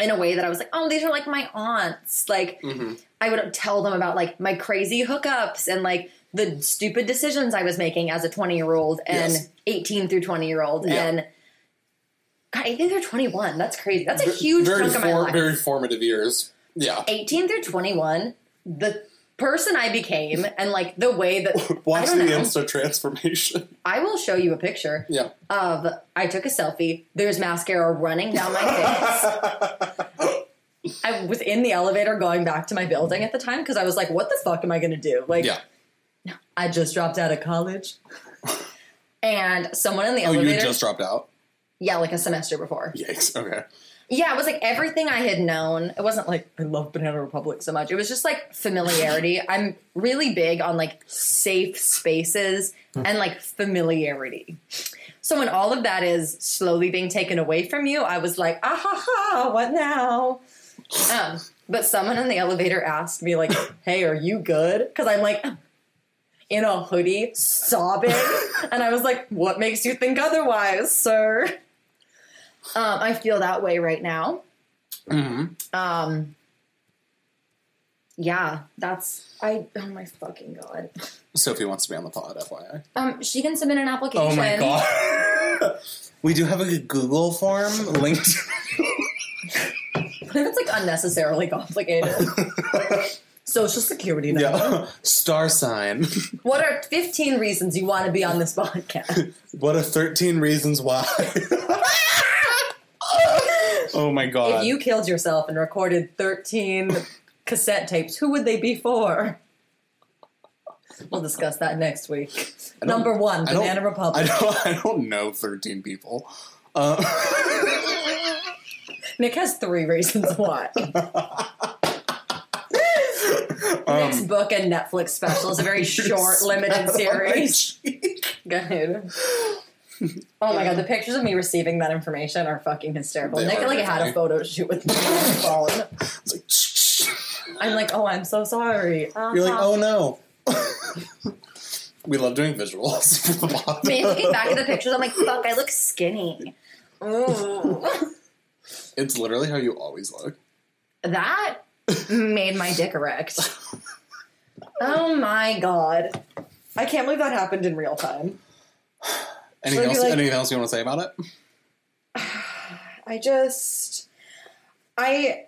in a way that I was like, oh, these are like my aunts. Like Mhm. I would tell them about like my crazy hookups and like the stupid decisions I was making as a 20 year old and Yes. 18 through 20 year old. Yeah. And God, 18 through 21, that's crazy. That's a huge very chunk of my life. very formative years. Yeah. 18 through 21, the person I became and like the way that *laughs* Watch the know. Insta transformation. *laughs* I will show you a picture Yeah. of I took a selfie. There's mascara running down my face. *laughs* I was in the elevator going back to my building at the time because I was like, what the fuck am I going to do? Like, yeah. I just dropped out of college. And someone in the Oh, you elevator, had just dropped out? yeah, like a semester before. Yikes. Okay. Yeah, it was like everything I had known. It wasn't like I love Banana Republic so much. It was just like familiarity. *laughs* I'm really big on like safe spaces and like familiarity. So when all of that is slowly being taken away from you, I was like, ah ha ha, what now? Um, but someone in the elevator asked me, like, *laughs* hey, are you good? Because I'm like in a hoodie, sobbing. *laughs* and I was like, what makes you think otherwise, sir? Um, I feel that way right now. hmm Um, yeah, that's I. Oh my fucking god. Sophie wants to be on the pod, FYI. Um, she can submit an application. Oh my god. we do have a Google form linked. It's like unnecessarily complicated. *laughs* Social security number. yeah. Star sign. What are 15 reasons you want to be on this podcast? *laughs* What are 13 reasons why? *laughs* oh my god. if you killed yourself and recorded 13 cassette tapes, who would they be for? We'll discuss that next week. Number one, I Banana I Republic. don't, *laughs* I don't know 13 people. Uh, *laughs* Nick has three reasons why. Nick's um, book and Netflix special is a very *laughs* short, limited series. Go ahead. Oh my god, the pictures of me receiving that information are fucking hysterical. They Nick are like had a photo shoot with me on his phone. *laughs* it's like, shh, shh. I'm like, oh, I'm so sorry. You're like, oh no. *laughs* we love doing visuals *laughs* for the pod. I looking back at the pictures, I'm like, fuck, I look skinny. Ooh. It's literally how you always look. that made my dick erect. Oh my god. I can't believe that happened in real time. *sighs* *sighs* *sighs* Anything else, like- anything else you want to say about it? *sighs* I just, I,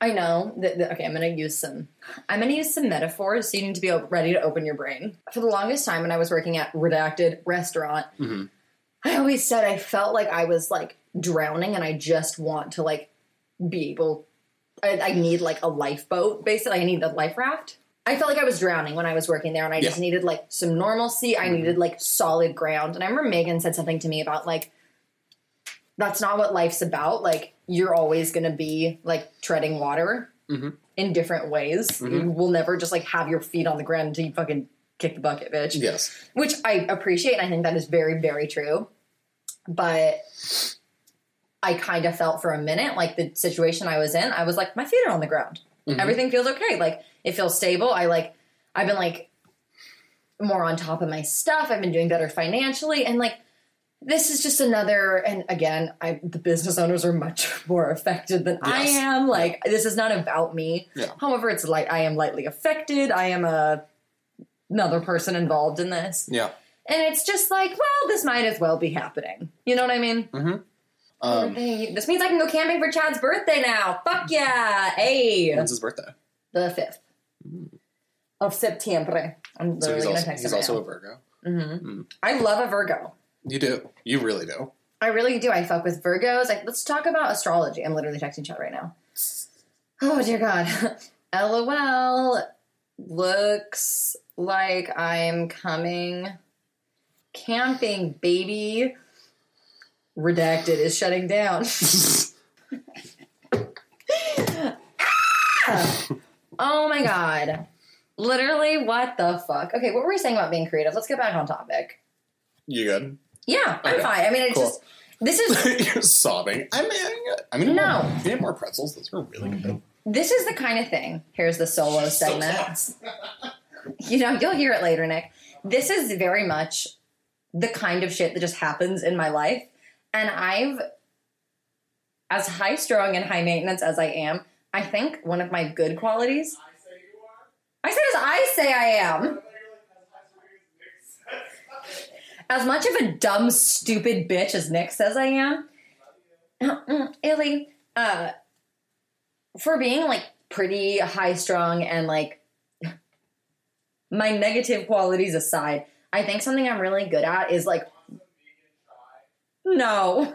I know that, that- Okay, I'm gonna use some. I'm gonna use some metaphors, so you need to be ready to open your brain. For the longest time, when I was working at redacted restaurant, Mhm. I always said I felt like I was like drowning, and I just want to like be able. I, I need like a lifeboat. Basically, I need a life raft. I felt like I was drowning when I was working there, and I just needed like some normalcy. I needed like solid ground. And I remember Megan said something to me about like that's not what life's about. Like you're always going to be like treading water Mhm. in different ways. Mhm. You will never just like have your feet on the ground until you fucking kick the bucket, bitch. Yes. Which I appreciate. And I think that is very, very true. But I kind of felt for a minute like the situation I was in, I was like, my feet are on the ground. Mhm. Everything feels okay. Like it feels stable. I like, I've been like more on top of my stuff. I've been doing better financially. And like, this is just another, and again, I, the business owners are much *laughs* more affected than I am. Like, this is not about me. Yeah. However, it's like I am lightly affected. I am a another person involved in this. Yeah. And it's just like, well, this might as well be happening. You know what I mean? Um, this means I can go camping for Chad's birthday now. Fuck yeah. Hey. when's his birthday? The 5th of September. I'm So literally he's going to also, text he's also a Virgo. now. Mhm. I love a Virgo. You do. You really do. I really do. I fuck with Virgos. Like, let's talk about astrology. I'm literally texting Chad right now. Oh, dear God. *laughs* LOL. Looks like I'm coming camping, baby. Redacted is shutting down. *laughs* Ah! oh my God. Literally, what the fuck? Okay, what were we saying about being creative? Let's get back on topic. You good? Yeah, I'm Okay, fine. I mean, it's cool. just, this is *laughs* You're sobbing. I mean, I mean, No. You need more pretzels. Those are really good. This is the kind of thing. Here's the solo segment. *laughs* you know, you'll hear it later, Nick. This is very much the kind of shit that just happens in my life. And I've, as high strung and high maintenance as I am, I think one of my good qualities. I said as I say I am. As much of a dumb, stupid bitch as Nick says I am. Illy, uh, for being like pretty high strung and like my negative qualities aside, I think something I'm really good at is like no.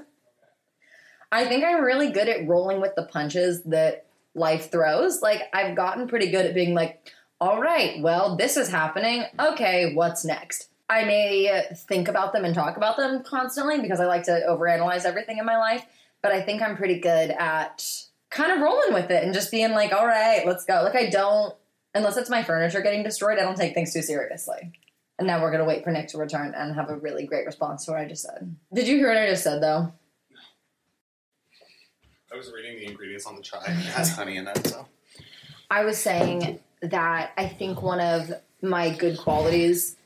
I think I'm really good at rolling with the punches that life throws. Like I've gotten pretty good at being like, all right, well, this is happening. Okay, what's next? I may think about them and talk about them constantly because I like to overanalyze everything in my life, but I think I'm pretty good at kind of rolling with it and just being like, all right, let's go. Like I don't unless it's my furniture getting destroyed, I don't take things too seriously. And now we're gonna wait for Nick to return and have a really great response to what I just said. Did you hear what I just said though? I was reading the ingredients on the chai. It has honey in it, so. I was saying that I think one of my good qualities,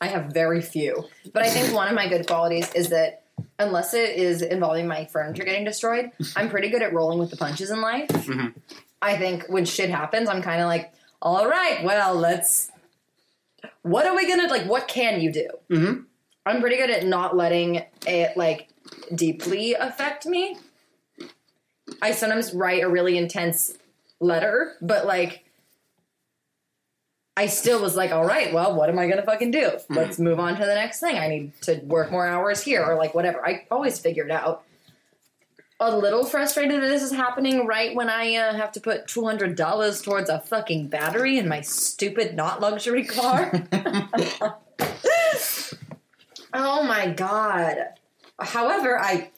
I have very few, but I think one of my good qualities is that unless it is involving my furniture getting destroyed, I'm pretty good at rolling with the punches in life. Mhm. I think when shit happens, I'm kind of like, all right, well, let's. What are we gonna like? What can you do? Mm-hmm. I'm pretty good at not letting it like deeply affect me. I sometimes write a really intense letter, but like I still was like, all right, well, what am I gonna fucking do? Let's move on to the next thing. I need to work more hours here or like whatever. I always figure it out. A little frustrated that this is happening right when I uh, have to put two hundred dollars towards a fucking battery in my stupid not luxury car. *laughs* oh my god. However, I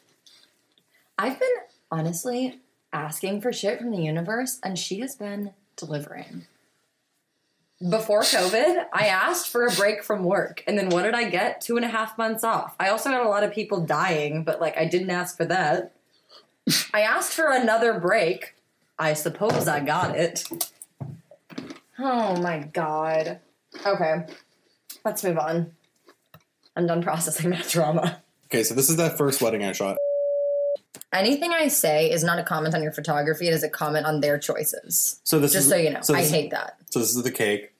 I've been honestly asking for shit from the universe and she has been delivering. Before COVID, I asked for a break from work. And then what did I get? Two and a half months off. I also got a lot of people dying, but like I didn't ask for that. I asked for another break. I suppose I got it. Oh my god. Okay. Let's move on. I'm done processing that drama. Okay, so this is that first wedding I shot. Anything I say is not a comment on your photography, it is a comment on their choices. So this Just is, so you know. so I this- hate that. So this is the cake.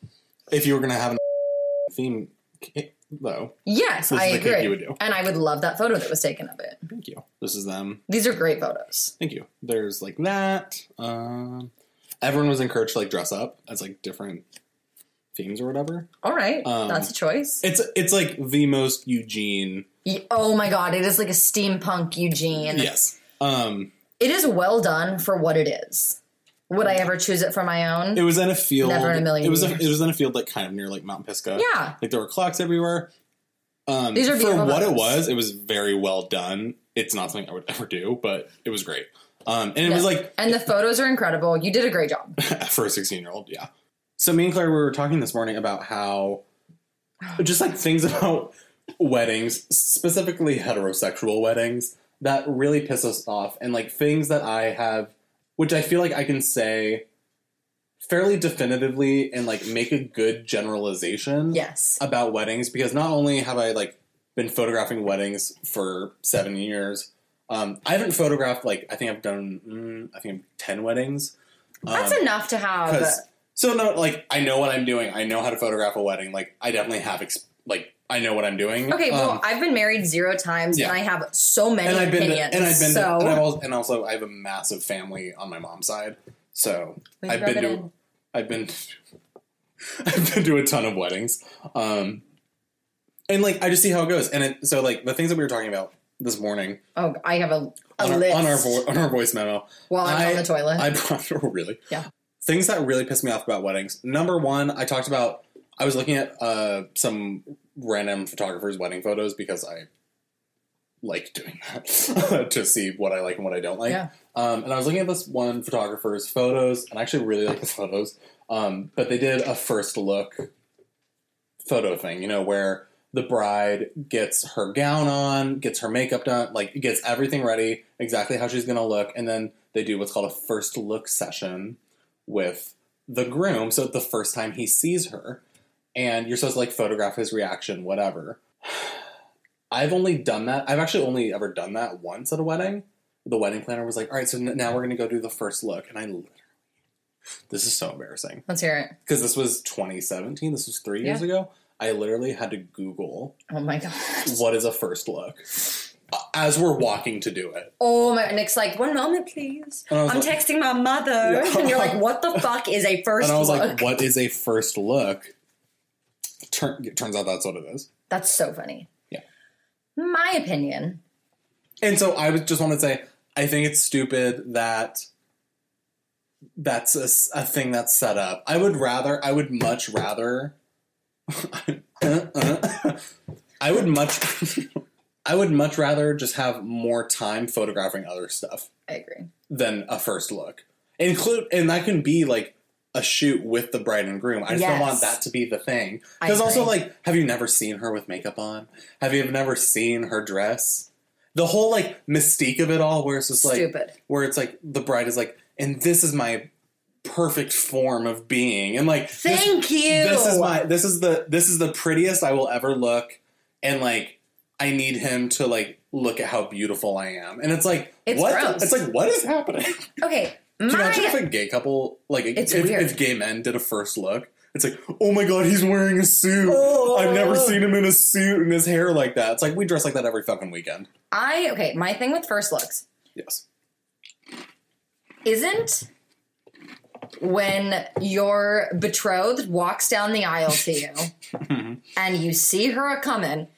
If you were gonna have a *laughs* theme cake, though, Yes, I is the cake agree. you would do. And I would love that photo that was taken of it. thank you. This is them. These are great photos. Thank you. There's like that. Um, everyone was encouraged to like dress up as like different themes or whatever. All right, Um, that's a choice. It's it's like the most Eugene. Oh my god, it is like a steampunk Eugene. Yes. Um, It is well done for what it is. Would I ever choose it for my own? it was in a field. Never in a million It was a, it was in a field like kind of near like Mount Pisgah. yeah. Like there were clocks everywhere. Um, These are for what it was. It was very well done. It's not something I would *laughs* ever do, but it was great. Um, and it was like And the photos are incredible. You did a great job. *laughs* for a 16 year old, yeah. So me and Claire we were talking this morning about how *sighs* just like things about weddings, specifically heterosexual weddings, that really piss us off, and like things that I have, which I feel like I can say fairly definitively and like make a good generalization Yes. about weddings because not only have I like been photographing weddings for seven years, um, I haven't photographed like I think I've done mm, I think ten weddings. That's Um, enough to have. so no, like I know what I'm doing. I know how to photograph a wedding. Like I definitely have, ex- like I know what I'm doing. Okay, well, Um, I've been married zero times yeah. and I have so many and I've been, to, opinions. and I've been, so to, and I've also, and also I have a massive family on my mom's side. So We I've been to. I've been, I've been to a ton of weddings. Um, and like I just see how it goes. And it, so like the things that we were talking about this morning oh, I have a, a on our, list on our vo- on our voice memo. while I'm I- on the toilet. I brought oh, really Yeah. things that really piss me off about weddings. Number one, I talked about. I was looking at uh, some random photographers' wedding photos because I like doing that *laughs* to see what I like and what I don't like. Yeah. Um, and I was looking at this one photographer's photos, and I actually really like the photos. Um, but they did a first look photo thing, you know, where the bride gets her gown on, gets her makeup done, like gets everything ready, exactly how she's going to look, and then they do what's called a first look session with the groom. So the first time he sees her, and you're supposed to like photograph his reaction, whatever. *sighs* I've only done that. I've actually only ever done that once at a wedding. The wedding planner was like, "All right, so n- now we're going to go do the first look," and I literally, *laughs* this is so embarrassing Let's hear it. because this was 2017. This was three years Yeah. ago. I literally had to Google Oh my god. what is a first look as we're walking to do it. Oh my! Nick's like, one moment, please. I'm like- texting my mother, Yeah. *laughs* and you're like, what the fuck is a first and I was look? like, "What is a first look?" Turn, it turns out that's what it is. That's so funny. Yeah. My opinion. And so I would just want to say, I think it's stupid that that's a thing that's set up. I would rather, I would much rather, *laughs* I would much, *laughs* I would much rather just have more time photographing other stuff I agree. than a first look. Include, and that can be like a shoot with the bride and groom. I just Yes. don't want that to be the thing. Because also, like, have you never seen her with makeup on? Have you never seen her dress? The whole like mystique of it all, where it's just like Stupid. where it's like the bride is like, and this is my perfect form of being, and like this- Thank you. this is my this is the this is the prettiest I will ever look, and like I need him to like look at how beautiful I am, and it's like It's what? gross. It's like what is happening? okay. Can you imagine if a gay couple like It's if, weird. if gay men did a first look? It's like, oh my god, he's wearing a suit. Oh. I've never seen him in a suit and his hair like that. It's like we dress like that every fucking weekend. I okay. My thing with first looks Yes. isn't when your betrothed walks down the aisle to you *laughs* and you see her a coming.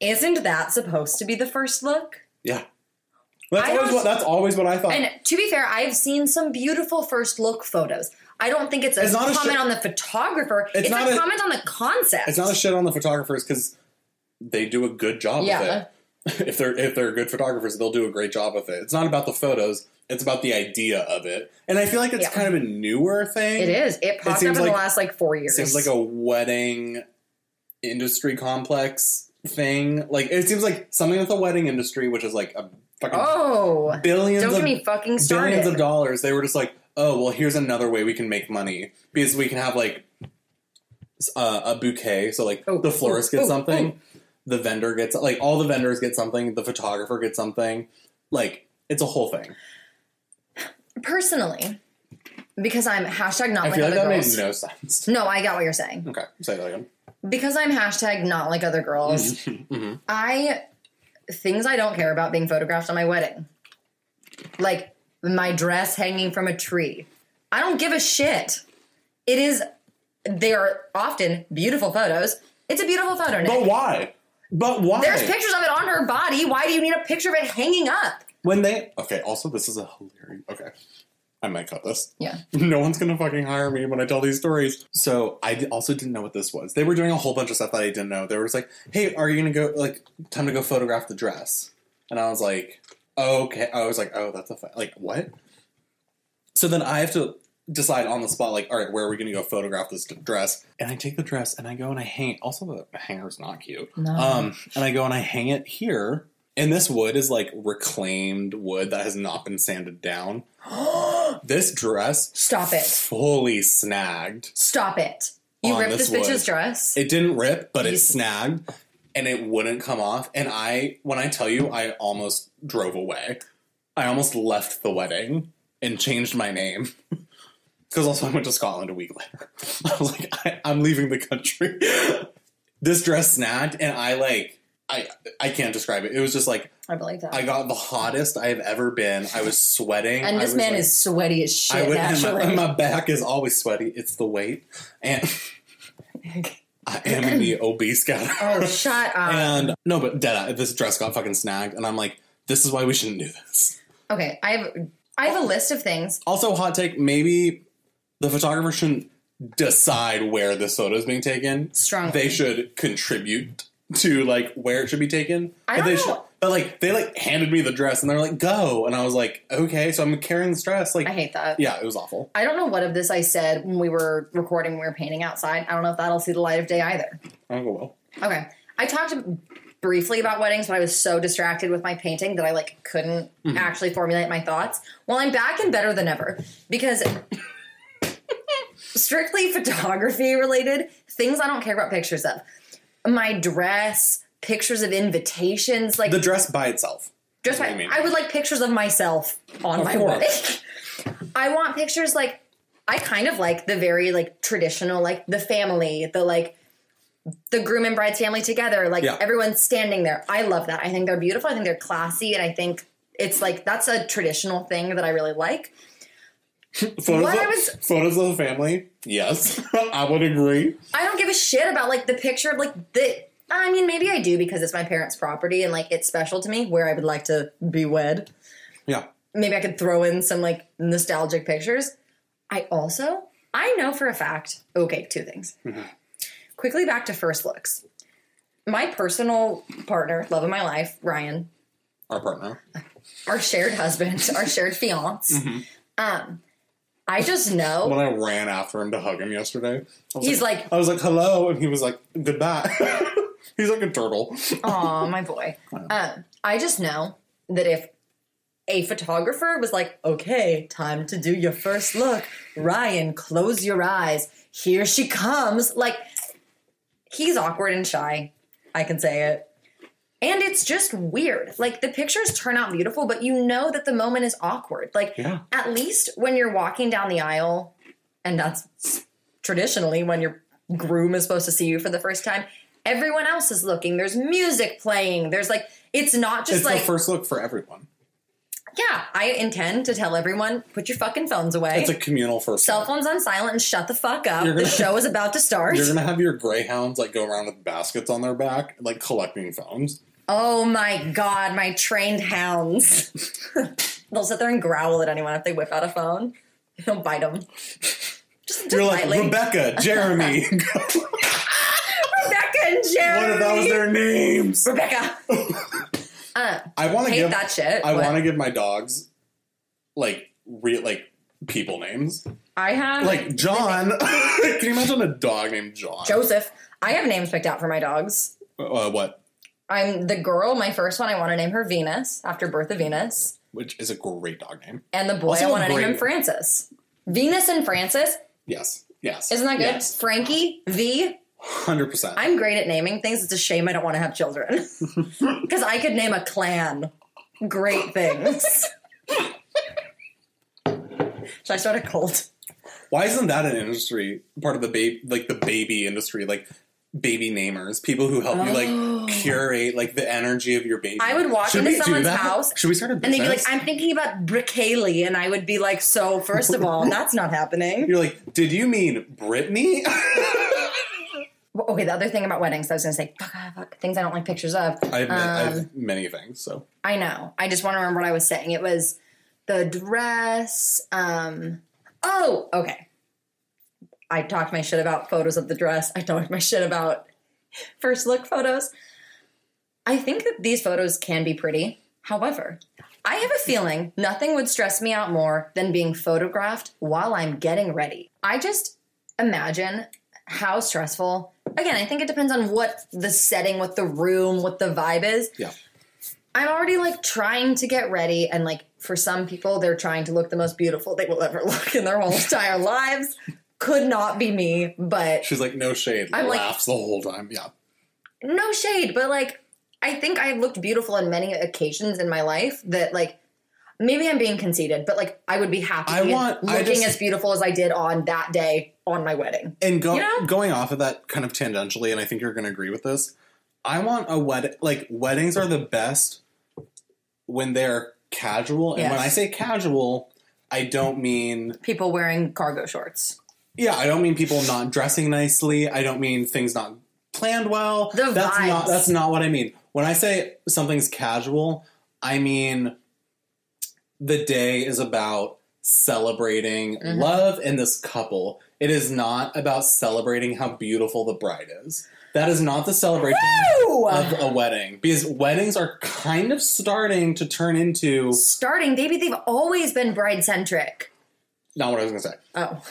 Isn't that supposed to be the first look? Yeah. That's I always what that's always what I thought. And to be fair, I've seen some beautiful first look photos. I don't think it's a It's not a comment shit- on the photographer. It's It's, not a, a- comment on the concept. it's not a shit on the photographers because they do a good job Yeah. with it. *laughs* If they're if they're good photographers, they'll do a great job with it. It's not about the photos; it's about the idea of it. And I feel like it's Yeah. kind of a newer thing. It is. It popped up seems in the last like four years. It seems like a wedding industry complex thing. Like it seems like something with the wedding industry, which is like a fucking oh, 1000000000s don't of get me fucking started. billions of dollars. They were just like, oh well, here's another way we can make money because we can have like uh, a bouquet. So like Oh, the florist oh, gets oh, something, the vendor gets like all the vendors get something, the photographer gets something. Like it's a whole thing. Personally, because I'm hashtag not I like feel like other that girls. made no sense. no, I got what you're saying. Okay, say that again. Because I'm hashtag not like other girls. Mhm. *laughs* I things I don't care about being photographed on my wedding, like my dress hanging from a tree. I don't give a shit. It is. They are often beautiful photos. It's a beautiful photo. Nick. But why? But why? There's pictures of it on her body. Why do you need a picture of it hanging up? when they okay also this is a hilarious okay i might cut this. Yeah. *laughs* no one's gonna fucking hire me when i tell these stories. So i also didn't know what this was. They were doing a whole bunch of stuff that i didn't know. They were just like hey are you gonna go like time to go photograph the dress? And i was like okay. I was like oh that's a like what? So then i have to decide on the spot like all right where are we gonna go photograph this dress? And i take the dress and i go and i hang it also the hanger's not cute. No. um and i go and i hang it here and this wood is like reclaimed wood that has not been sanded down. *gasps* this dress Stop it. fully snagged. Stop it. You ripped this this bitch's dress. It didn't rip, but You- it snagged and it wouldn't come off. And I, when I tell you, I almost drove away. I almost left the wedding and changed my name. *laughs* Because also I went to Scotland a week later. *laughs* I was like, I, I'm leaving the country. *laughs* this dress snagged and I like, I, I can't describe it. It was just like, I believe that. I got the hottest I have ever been. I was sweating. and this man like- is sweaty as I shit. would, and my, my back is always sweaty. It's the weight, and *laughs* I am the obese category. oh, shut up. and no, but dead. This dress got fucking snagged, and I'm like, this is why we shouldn't do this. okay, I have I have a list of things. Also, hot take: maybe the photographer shouldn't decide where this photo is being taken. Strongly. They should contribute to like where it should be taken. I but don't they know. But like they like handed me the dress and they're like go and I was like okay so I'm carrying this dress like I hate that. yeah it was awful I don't know what of this I said when we were recording. when We were painting outside. I don't know if that'll see the light of day either. I don't go well Okay, I talked briefly about weddings, but I was so distracted with my painting that I like couldn't Mm-hmm. actually formulate my thoughts. Well, I'm back and better than ever because *laughs* strictly photography related things I don't care about pictures of. My dress, pictures of invitations, like the dress by itself just what my, I mean. I would like pictures of myself on Of my course. *laughs* I want pictures like I kind of like the very like traditional, like the family, the like the groom and bride's family together, like Yeah. everyone's standing there. I love that. I think they're beautiful. I think they're classy, and I think it's like that's a traditional thing that I really like. Photos, What of, I was- photos of the family yes *laughs* I would agree I don't give a shit about like the picture of like the. I mean, maybe I do because it's my parents' property and like it's special to me where I would like to be wed. yeah maybe I could throw in some like nostalgic pictures. I also, I know for a fact, okay, two things. Quickly back to first looks. My personal partner, love of my life, Ryan, our partner our shared husband, *laughs* our shared fiance, um, I just know When I ran after him to hug him yesterday, he's like, I was like, hello. And he was like, goodbye. *laughs* he's like a turtle. "Aw, my *laughs* boy." Um, I just know that if a photographer was like, "Okay, time to do your first look, Ryan, close your eyes. Here she comes," like he's awkward and shy. I can say it. And it's just weird. Like the pictures turn out beautiful, but you know that the moment is awkward. Like Yeah. at least when you're walking down the aisle, and that's traditionally when your groom is supposed to see you for the first time, everyone else is looking. There's music playing. There's like, it's not just It's like, the first look for everyone. Yeah, I intend to tell everyone, put your fucking phones away. It's a communal first Cell phones on silent and shut the fuck up. You're the gonna- show is about to start. You're gonna have your greyhounds like go around with baskets on their back, like collecting phones. Oh my god, my trained hounds. *laughs* They'll sit there and growl at anyone if they whip out a phone. They'll bite them. Just, just You're like. Rebecca, Jeremy. *laughs* Rebecca and Jerry. what if that was their names? Rebecca. *laughs* uh, I want to give that shit. I want to give my dogs like real like people names. I have Like John. *laughs* *laughs* Can you imagine a dog named John? Joseph. I have names picked out for my dogs. Uh, what? I'm the girl, my first one, I want to name her Venus after birth of Venus. Which is a great dog name. And the boy, Also I want to name him Francis. Venus and Francis. Yes. Yes. Isn't that good? Yes. Frankie, V. Hundred percent. I'm great at naming things. It's a shame I don't want to have children. *laughs* Because I could name a clan great things. Should I start a cult? Why isn't that an industry part of the baby like the baby industry like baby namers people who help you like oh. curate like the energy of your baby? Oh. I would walk Should into someone's house Should we start a And they'd be like, I'm thinking about Brickley. And I would be like, so, first of all, *laughs* that's not happening. You're like, did you mean Brittany? *laughs* Okay, the other thing about weddings, I was going to say, fuck, ah, fuck, things I don't like pictures of. I have, I Um, have many things. So I know. I just want to remember what I was saying. It was the dress. Um, oh, okay. I talked my shit about photos of the dress. I talked my shit about first look photos. I think that these photos can be pretty. However, I have a feeling nothing would stress me out more than being photographed while I'm getting ready. I just imagine how stressful. Again, I think it depends on what the setting, what the room, what the vibe is. yeah, I'm already like trying to get ready, and like for some people, they're trying to look the most beautiful they will ever *laughs* look in their whole entire lives. Could not be me, but she's like, no shade. I'm like- laughs the whole time. Yeah, no shade. But like, I think I've looked beautiful on many occasions in my life that like. Maybe I'm being conceited, but like I would be happy I want- I looking just- as beautiful as I did on that day on my wedding. and go, You know? going off of that kind of tangentially, and I think you're going to agree with this. I want a wedding. Like weddings are the best when they're casual, and Yes. when I say casual, I don't mean People wearing cargo shorts. Yeah, I don't mean people not dressing nicely. I don't mean things not planned well. The that's vibes. not that's not what I mean. When I say something's casual, I mean the day is about celebrating Mm-hmm. love and this couple. It is not about celebrating how beautiful the bride is. That is not the celebration Woo! of a wedding because weddings are kind of starting to turn into Starting, maybe they've always been bride centric. not what I was going to say. Oh.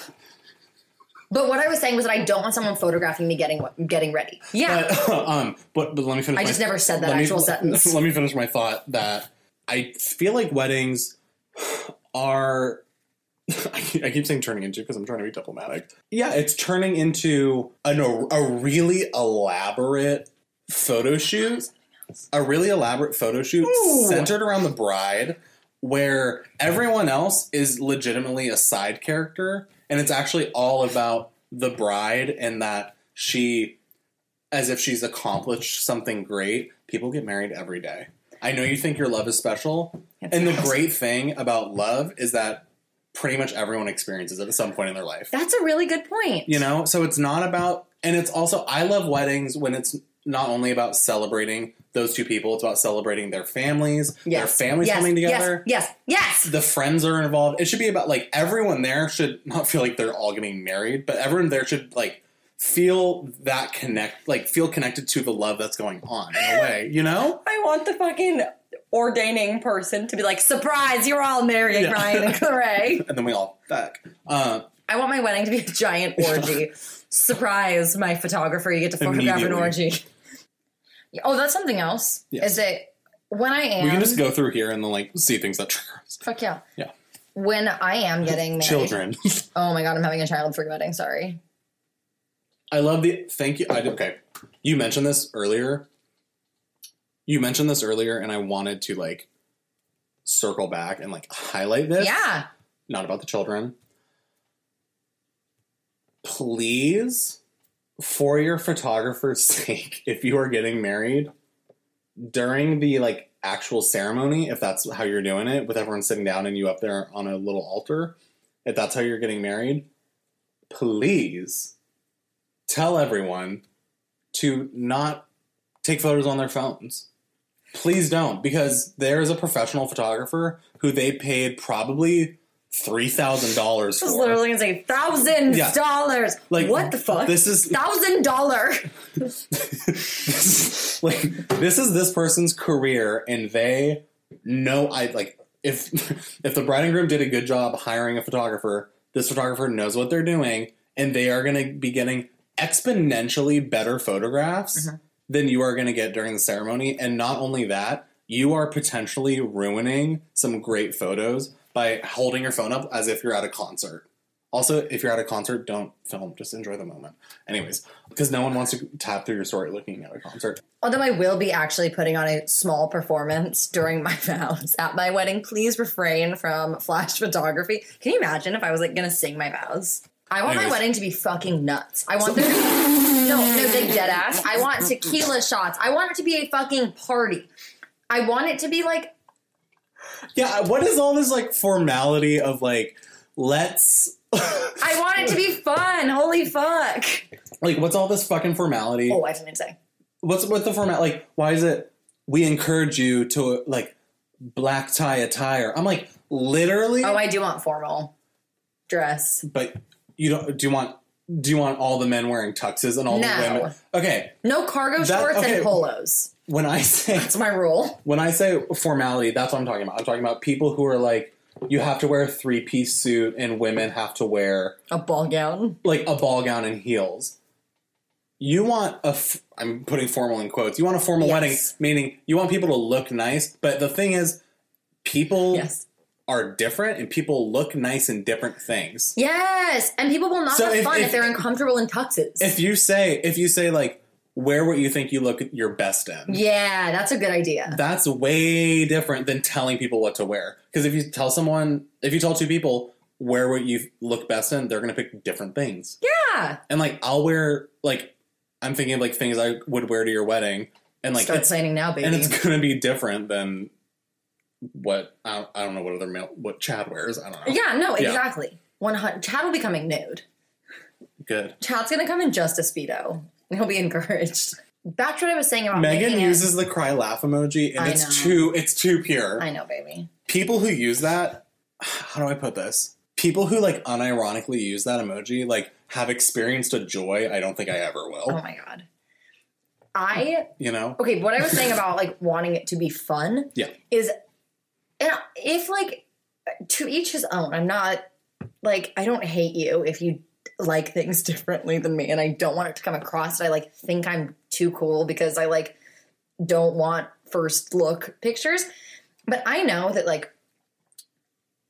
But what I was saying was that I don't want someone photographing me getting getting ready. Yeah. But, *laughs* um, but, but let me finish. I my- just never said that let me- actual sentence. *laughs* Let me finish my thought that I feel like weddings *sighs* are. *laughs* I keep- saying turning into because I'm trying to be diplomatic. Yeah, it's turning into an, a really elaborate photo shoot. A really elaborate photo shoot Ooh. centered around the bride, where everyone else is legitimately a side character, and it's actually all about the bride and that she as if she's accomplished something great. People get married every day. I know you think your love is special. It's and the great thing about love is that pretty much everyone experiences it at some point in their life. That's a really good point. You know? So it's not about, and it's also, I love weddings when it's not only about celebrating those two people, it's about celebrating their families, their families Yes. coming together. Yes. Yes. Yes. The friends are involved. It should be about like everyone there should not feel like they're all getting married, but everyone there should like feel that connect, like feel connected to the love that's going on in a way, you know? I want the fucking ordaining person to be like, surprise, you're all married, Yeah. Ryan and Clarae. *laughs* And then we all fuck. Uh, I want my wedding to be a giant orgy. Surprise, my photographer, you get to photograph an orgy. Oh, that's something else. Yes. Is it when I am we can just go through here and then like see things that trigger us. fuck yeah. Yeah. When I am getting married. Children. *laughs* Oh my god, I'm having a child-free wedding. Sorry. I love the thank you. I okay. You mentioned this earlier. You mentioned this earlier, and I wanted to like circle back and like highlight this. Yeah. Not about the children. Please, for your photographer's *laughs* sake, if you are getting married during the like actual ceremony, if that's how you're doing it, with everyone sitting down and you up there on a little altar, if that's how you're getting married, please tell everyone to not take photos on their phones. Please don't, because there is a professional photographer who they paid probably three thousand dollars I was literally gonna say thousand Yeah. dollars. Like, what the fuck? this is- thousand dollar. *laughs* like this is this person's career, and they know I like if if the bride and groom did a good job hiring a photographer, this photographer knows what they're doing, and they are going to be getting exponentially better photographs Mm-hmm. Than you are going to get during the ceremony. And not only that, you are potentially ruining some great photos by holding your phone up as if you're at a concert. Also, if you're at a concert, don't film. Just enjoy the moment. Anyways, because no one wants to tap through your story looking at a concert. Although I will be actually putting on a small performance during my *laughs* vows at my wedding, please refrain from flash photography. Can you imagine if I was like gonna sing my vows? I want my wedding to be fucking nuts. I want there to be *laughs* no, no, big dead ass. I want *laughs* tequila shots. I want it to be a fucking party. I want it to be like Yeah, uh, what is all this like formality of like, let's. I want it to be fun. Holy fuck. like, what's all this fucking formality? Oh, I have something to say. What's with the format? Like, why is it we encourage you to like black tie attire? I'm like, literally. Oh, I do want formal dress. but you don't. Do you want? Do you want all the men wearing tuxes and all No. the women? Okay, No cargo That- shorts okay. and polos. when I say That's my rule. when I say formality, that's what I'm talking about. I'm talking about people who are like, you have to wear a three piece suit, and women have to wear A ball gown. like a ball gown and heels. You want a, f- I'm putting formal in quotes. You want a formal Yes. wedding, meaning you want people to look nice. But the thing is, people Yes. Are different, and people look nice in different things. Yes, and people will not So have if- fun if, if- they're uncomfortable in tuxes. If you say, if you say like, wear what you think you look your best in. yeah, that's a good idea. That's way different than telling people what to wear. Because if you tell someone, if you tell two people wear what you look best in, they're going to pick different things. Yeah, And like, I'll wear like, I'm thinking of like things I would wear to your wedding, and like, start planning now, baby. and it's *laughs* going to be different than what I don't, I don't know what other male what Chad wears. I don't know. yeah, no, Yeah. exactly. One hundred. Chad will be coming nude. Good. Chad's gonna come in just a speedo. He'll be encouraged. To what I was saying about Megan making it- uses the cry laugh emoji, and I it's know. too it's too pure. I know, baby. people who use that how do i put this people who like unironically use that emoji like have experienced a joy i don't think i ever will Oh my god. I you know okay. What I was saying about like wanting it to be fun yeah is, and if like to each his own. I'm not like I don't hate you if you like things *laughs* differently than me, and I don't want it to come across that I like think I'm too cool because I like don't want first look pictures. But I know that like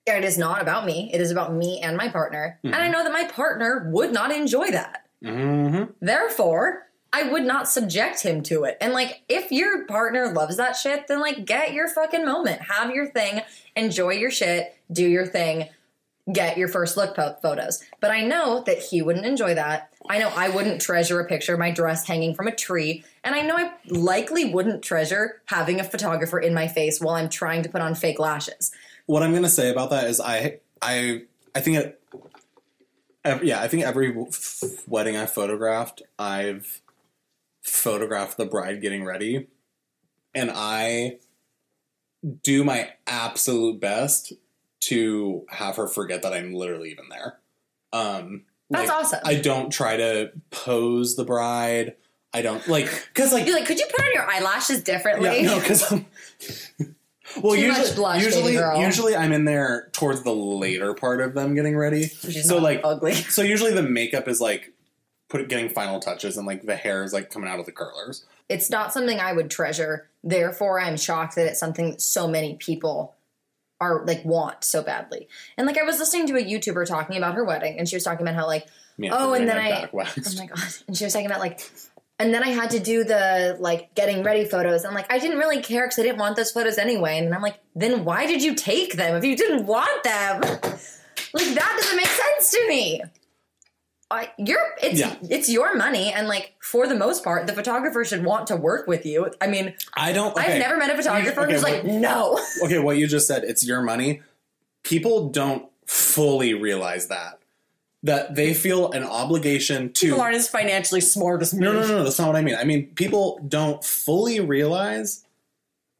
it is not about me. It is about me and my partner, and I know that my partner would not enjoy that. mm-hmm. Therefore, I would not subject him to it. And like, if your partner loves that shit, then like, get your fucking moment, have your thing, enjoy your shit, do your thing, get your first look po- photos. But I know that he wouldn't enjoy that. I know I wouldn't treasure a picture of my dress hanging from a tree. And I know I likely wouldn't treasure having a photographer in my face while I'm trying to put on fake lashes. what i'm gonna say about that is i i i think it yeah i think every wedding i photographed i've photographed the bride getting ready and i do my absolute best to have her forget that i'm literally even there um That's like, awesome. I don't try to pose the bride. I don't like because like You're like, could you put on your eyelashes differently? yeah, no, because I'm *laughs* Well, Too usually, blush, usually, usually, I'm in there towards the later part of them getting ready. She's so like, ugly. so usually the makeup is like put getting final touches, and like the hair is like coming out of the curlers. It's not something I would treasure. Therefore, I'm shocked that it's something that so many people are like want so badly. And like I was listening to a YouTuber talking about her wedding, and she was talking about how like Me Oh, and then I- Oh my god! *laughs* And she was talking about like, and then I had to do the like getting ready photos. I'm like, I didn't really care because I didn't want those photos anyway. And I'm like, then why did you take them if you didn't want them? *laughs* like that doesn't make sense to me. I, you're it's Yeah. it's your money, and like for the most part, the photographer should want to work with you. I mean, I don't. Okay. I've never met a photographer Okay, who's what- like, no. *laughs* okay, what you just said, it's your money. People don't fully realize that. That they feel an obligation to. People aren't as financially smart as me. no, no, no, no, that's not what I mean. I mean, people don't fully realize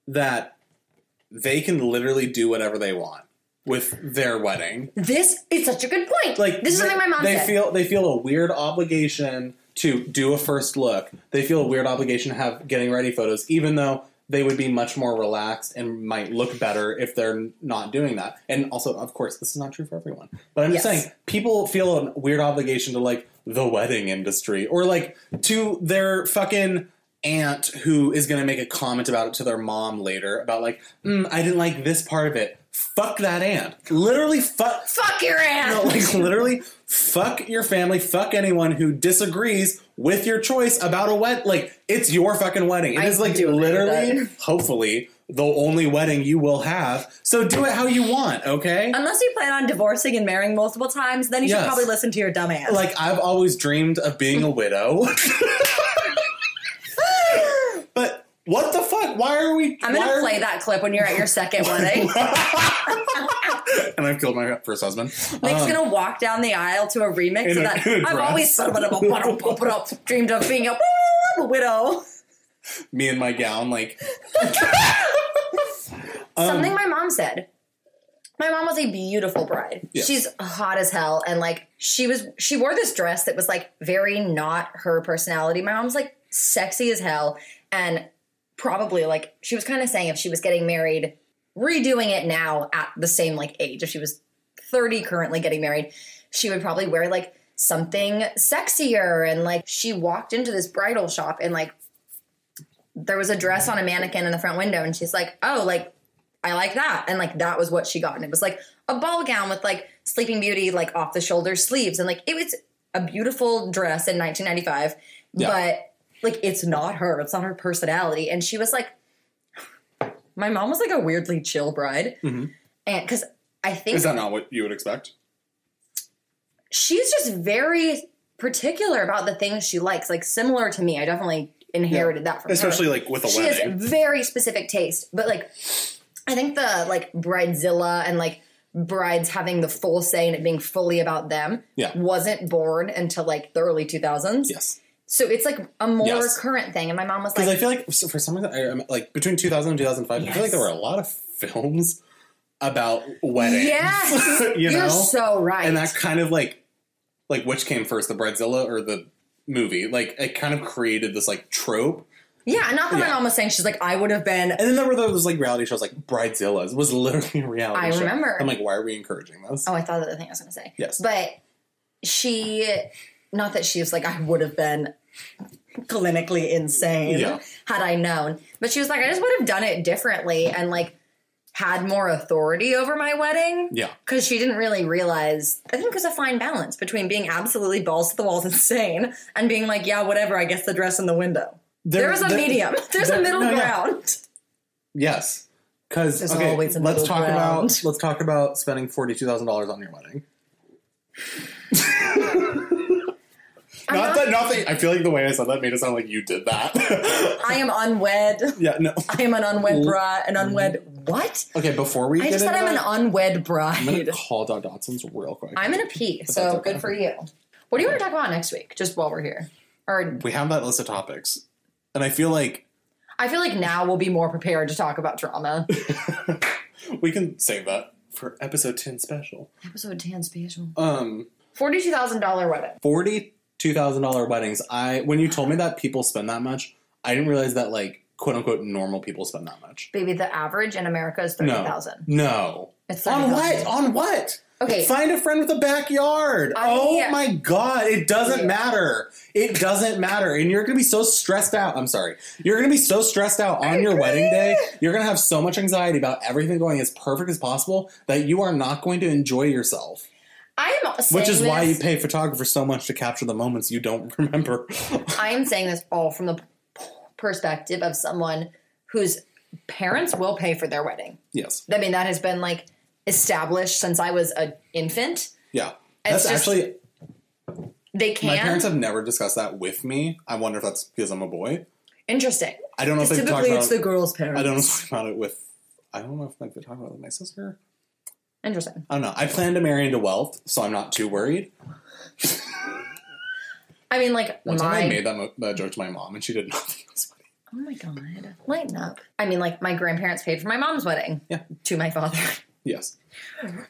that they can literally do whatever they want with their wedding. This is such a good point. Like this is they, something my mom they said. feel they feel a weird obligation to do a first look. They feel a weird obligation to have getting ready photos, even though they would be much more relaxed and might look better if they're not doing that. And also, of course, this is not true for everyone. But I'm just Yes. saying, people feel a weird obligation to like the wedding industry or like to their fucking aunt who is going to make a comment about it to their mom later about like, mm, I didn't like this part of it. Fuck that aunt. Literally, fuck. Fuck your ass. No, like literally, fuck your family, fuck anyone who disagrees with your choice about a wed. Like it's your fucking wedding. It I is like do agree with literally, hopefully, the only wedding you will have. So do it how you want, okay? Unless you plan on divorcing and marrying multiple times, then you should probably listen to your dumb ass. Like I've always dreamed of being a widow. *laughs* but what the fuck? Why are we? I'm gonna play we- that clip when you're at your second *laughs* wedding. *laughs* and I've killed my first husband. Nick's Um, gonna walk down the aisle to a remix of that. in a I've dress. always dreamed of being a *laughs* widow. me in my gown, like Something my mom said. My mom was a beautiful bride. Yes. She's hot as hell, and like she was, she wore this dress that was like very not her personality. My mom's like sexy as hell, and probably like she was kind of saying if she was getting married, redoing it now at the same like age, if she was thirty currently getting married, she would probably wear like something sexier, and like she walked into this bridal shop and like there was a dress on a mannequin in the front window, and she's like, oh, like I like that. And like that was what she got. And it was like a ball gown with like Sleeping Beauty, like off the shoulder sleeves. And like it was a beautiful dress in 1995. Yeah. But like it's not her. It's not her personality. And she was like, my mom was like a weirdly chill bride. Mhm. And because I think is that not what you would expect? she's just very particular about the things she likes. Like similar to me. I definitely inherited that from her Especially like with a she wedding. has very specific taste but like i think the like bridezilla and like brides having the full say and it being fully about them Yeah. wasn't born until like the early 2000s yes. So it's like a more Yes. current thing and my mom was like Because I feel like so for some reason, I, I'm- like between 2000 and 2005, I feel like there were a lot of films about weddings. yes *laughs* you know, you're so right and that kind of like, like which came first, the Bridezilla or the movie? Like it kind of created this like trope. yeah not that my mom was saying she's like i would have been And then there were those like reality shows, like Bridezillas was literally a reality show. I show. remember. I'm like, why are we encouraging this? oh i thought of the thing i was going to say Yes. but she not that she was like i would have been clinically insane Yeah. had I known. But she was like, I just would have done it differently and like had more authority over my wedding. Yeah. Because she didn't really realize, I think it was a fine balance between being absolutely balls to the walls *laughs* insane and being like, yeah, whatever, I guess the dress in the window. There- *laughs* There's a there- medium, there's there- a middle no, yeah. ground. Yes. Because There's okay, always a let's talk ground. about let's talk about spending forty two thousand dollars on your wedding. *laughs* I'm *laughs* Not not- that, not that. I feel like the way I said that made it sound like you did that. *laughs* I am unwed. yeah, no. I am an unwed bride. An unwed what? Okay, before we I get just said I'm that, an unwed bride. I'm gonna call Dot Dotson's real quick. I'm gonna pee, that's so okay. good for you. What do you want to talk about next week? Just while we're here, or we have that list of topics, and I feel like I feel like now we'll be more prepared to talk about drama. *laughs* we can save that for episode ten special. Episode ten special. Um, Forty-two thousand dollar wedding. forty two thousand dollar weddings. I when you told me that people spend that much, I didn't realize that like quote unquote normal people spend that much. Baby, the average in America is thirty No, thousand. no. It's On what? On what? Okay. Find a friend with a backyard. I- oh my god, it doesn't matter. It doesn't matter. And you're going to be so stressed out. I'm sorry. You're going to be so stressed out on your wedding day. You're going to have so much anxiety about everything going as perfect as possible that you are not going to enjoy yourself. I'm saying Which is why you pay photographers so much to capture the moments you don't *laughs* remember. I'm saying this all from the perspective of someone whose parents will pay for their wedding. yes. I mean, that has been like established since I was an infant. Yeah. It's That's just- actually They can. my parents have never discussed that with me. I wonder if that's because I'm a boy. Interesting. I don't know if they've talked Typically, about it's the girl's parents. I don't know if about it with I don't know if like, they're talking about it with my sister. Interesting. I don't know. I plan to marry into wealth, so I'm not too worried. I mean, like One time I my. made that, mo- that joke to my mom, and she did *laughs* not think it was funny. Oh my god! Lighten up. I mean, like my grandparents paid for my mom's wedding. Yeah. To my father. Yes.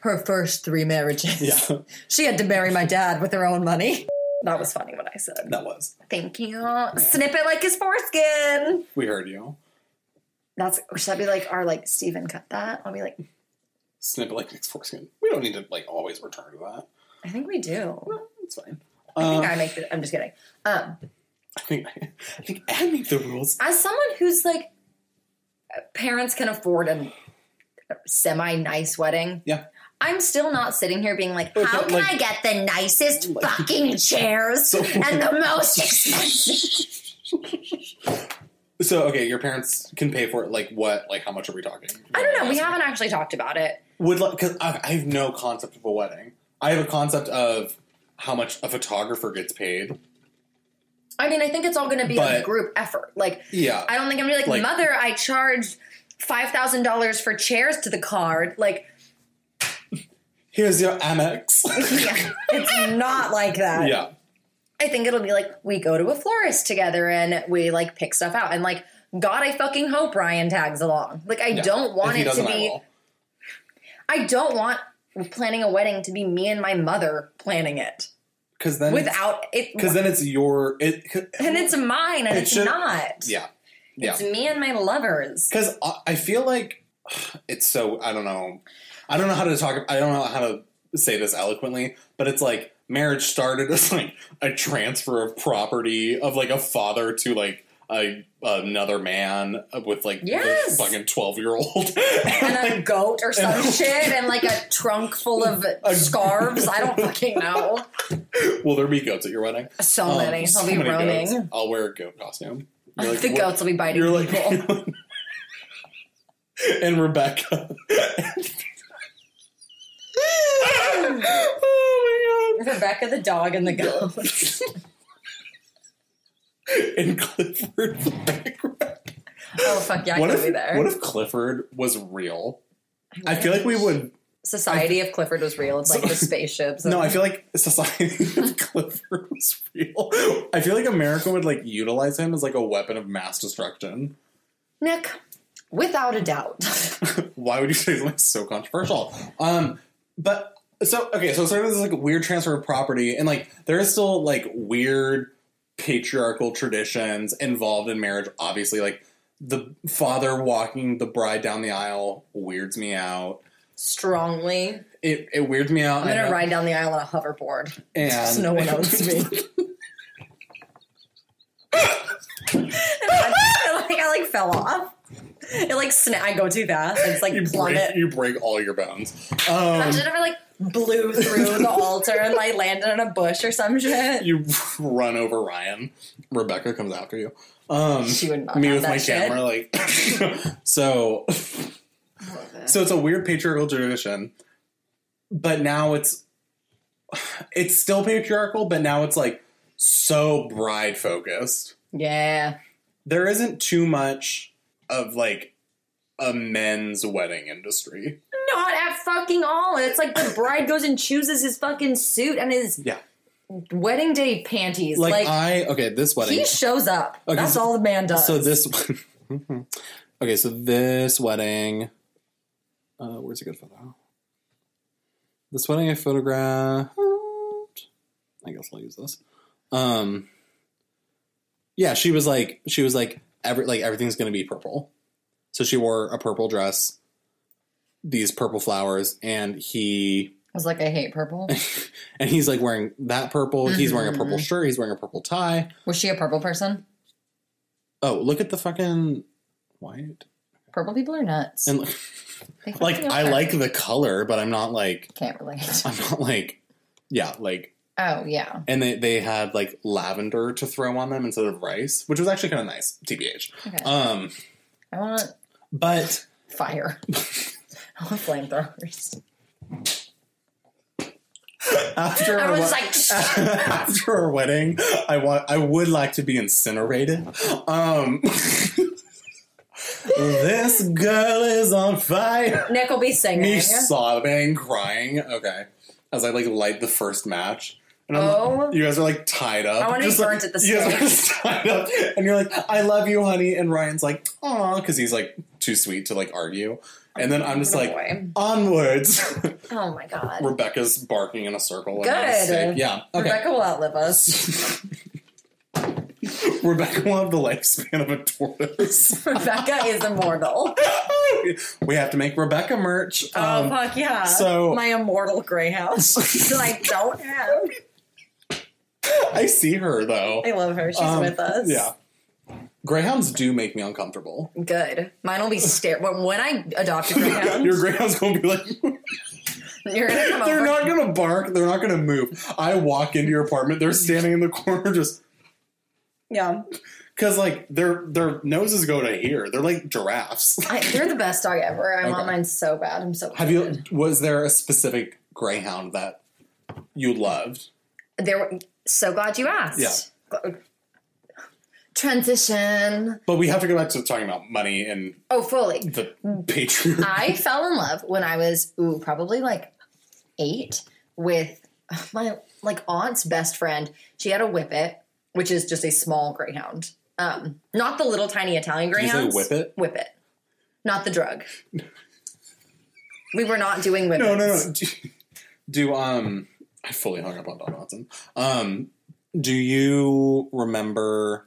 Her first three marriages. Yeah, She had to marry my dad with her own money. That was funny what I said. that was. Thank you. Snip it like his foreskin. We heard you. That's should that be like our like Steven cut that? I'll be like, Snip like Nick's foreskin. We don't need to like always return to that. I think we do. Well, it's fine. I think Uh, I make the I'm just kidding. Um I think *laughs* I think I make the rules. as someone who's like parents can afford a semi nice wedding. Yeah. I'm still not sitting here being like, how can like- I get the nicest *laughs* Like- fucking chairs So- and the most expensive? *laughs* So okay, your parents can pay for it. Like what? Like how much are we talking? I don't know. We haven't actually talked about it. Would like because I, I have no concept of a wedding. I have a concept of how much a photographer gets paid. I mean, I think it's all going to be a group effort. Like, Yeah, I don't think I'm gonna be like, Like- mother, I charged five thousand dollars for chairs to the card. Like, here's your Amex. *laughs* yeah, it's not like that. yeah, I think it'll be like we go to a florist together and we like pick stuff out and like God, I fucking hope Ryan tags along. Like, I yeah. don't want it to doesn't, I be. I don't want planning a wedding to be me and my mother planning it because then without it. because then it's your it. and it's mine and It it's should- not. yeah, yeah. It's me and my lovers. Because I I feel like *sighs* it's so I don't know. I don't know how to talk. I don't know how to say this eloquently, but it's like marriage started as like a transfer of property of like a father to like a another man with like Yes. fucking twelve year old *laughs* and a goat or some And- shit and like a *laughs* trunk full of A- scarves. I don't fucking know. Will there be goats at your wedding? So Um, many. so I'll be roaming. goats. I'll wear a goat costume. Like, the what- goats will be biting You're like, people. *laughs* and Rebecca. oh! *laughs* Rebecca the dog and the goat. *laughs* And Clifford the background. oh fuck yeah, I what could if be there. what if Clifford was real? I feel like we would. Society of Clifford was real. It's like the spaceships. *laughs* No, I feel like society of Clifford was real. I feel like America would like utilize him as like a weapon of mass destruction. Nick, without a doubt. Why would you say something so controversial? Um, but so okay, so sort of this like weird transfer of property, and like there is still like weird patriarchal traditions involved in marriage. Obviously, like the father walking the bride down the aisle weirds me out. Strongly. It it weirds me out. I'm gonna ride down the aisle on a hoverboard. and So *laughs* no one owns me. I, like I like fell off. It like sna- I go too fast. It's like you plummet. break you break all your bones. Um, Imagine if I like blew through the *laughs* altar and like landed in a bush or some shit. you *laughs* run over Ryan. Rebecca comes after you. Um, She would not me with my shit. camera, like *laughs* so. So it's a weird patriarchal tradition, but now it's it's still patriarchal, but now it's like so bride focused. Yeah. There isn't too much of like a men's wedding industry. Not at fucking all. It's like the *coughs* bride goes and chooses his fucking suit and his Yeah, wedding day panties. like, Like, I okay this wedding. he shows up. Okay, That's so- all the man does. So this *laughs* okay, so this wedding. Uh, where's a good photo? This wedding I photographed. I guess I'll use this. Um, yeah, she was like, she was like, every like everything's going to be purple. So she wore a purple dress, these purple flowers, and he I was like, I hate purple. *laughs* and he's like wearing that purple. He's wearing a purple Mhm. shirt. He's wearing a purple tie. Was she a purple person? Oh, look at the fucking white. Purple people are nuts. And *laughs* like I over. like the color, but I'm not like Can't relate. *laughs* I'm not like yeah, like Oh yeah. and they they had like lavender to throw on them instead of rice, which was actually kind of nice, TBH. Okay. Um I want but fire. *laughs* I want flamethrowers. after our was like, *laughs* after our wedding, I want I would like to be incinerated. Um *laughs* This girl is on fire. Nick will be singing. Me sobbing, crying. Okay. As I like light the first match. And I'm, Oh. you guys are like tied up. I wanna be Just, like, burnt at the You guys are tied up. And you're like, I love you, honey. And Ryan's like, aw, because he's like too sweet to like argue. And then I'm just like, onwards. *laughs* Oh my god. Rebecca's barking in a circle. Good. Yeah. Okay. Rebecca will outlive us. *laughs* Rebecca will have the lifespan of a tortoise. *laughs* Rebecca is immortal. we have to make Rebecca merch. oh Um, fuck yeah! so- my immortal greyhound that I don't have. I see her though. I love her. She's Um, with us. Yeah. Greyhounds do make me uncomfortable. Good. Mine will be stare. When, when I adopt a greyhound, *laughs* Your greyhound's gonna be like, you're gonna come *laughs* they're over. not gonna bark, they're not gonna move. I walk into your apartment, they're standing in the corner just yeah, because like their their noses go to here. They're like giraffes. I, they're the best dog ever. I want Okay. mine so bad. I'm so. Have you excited. was there a specific greyhound that you loved? There. were- So glad you asked. Yeah. Transition. But we have to go back to talking about money and Oh, fully. the patriarchy. *laughs* I fell in love when I was ooh probably like eight with my like aunt's best friend. She had a whippet, which is just a small greyhound. Um, not the little tiny Italian Did you say greyhounds. whippet? Whippet, not the drug. we were not doing whippets. *laughs* No, no, no. Do, do um I fully hung up on Don Watson. Um do you remember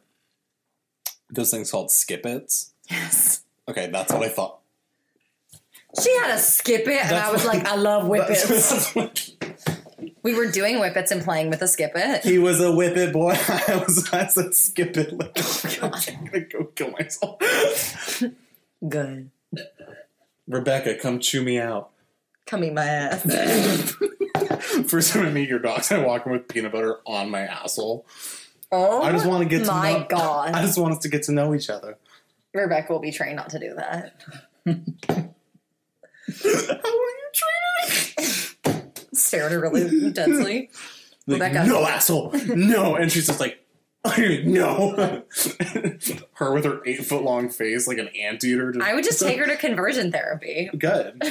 those things called skippets? Yes. Okay, that's what I thought. She had a skip it, and *laughs* I was like, I love whippets. That's we were doing whippets and playing with a skip it. he was a whippet boy. *laughs* I was I said skip it like *laughs* I'm gonna go kill myself. Good. Rebecca, come chew me out. Come eat my ass. First time I meet your dogs, I walk in with peanut butter on my asshole. Oh, I just want to get to my know *laughs* God. I just want us to get to know each other. Rebecca will be trained not to do that. *laughs* How are you treating me? *laughs* Stare at her really intensely. Like, Rebecca. no asshole, no, and she's just like, no. her with her eight foot long face, like an anteater. Just, I would just take her to conversion therapy. good.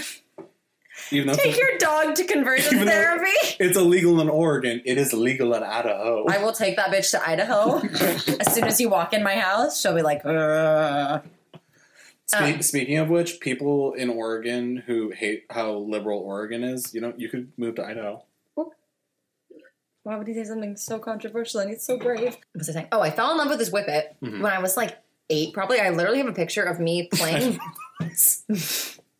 Even though Take your dog to conversion *laughs* therapy. it's illegal in Oregon, it is legal in Idaho. I will take that bitch to Idaho. *laughs* as soon as you walk in my house, she'll be like, "Ugh." Spe- um, speaking of which, people in Oregon who hate how liberal Oregon is, you know, you could move to Idaho. Why would he say something so controversial and he's so brave? What was I saying? Oh, I fell in love with this whippet Mhm. when I was like eight, probably. I literally have a picture of me playing *laughs*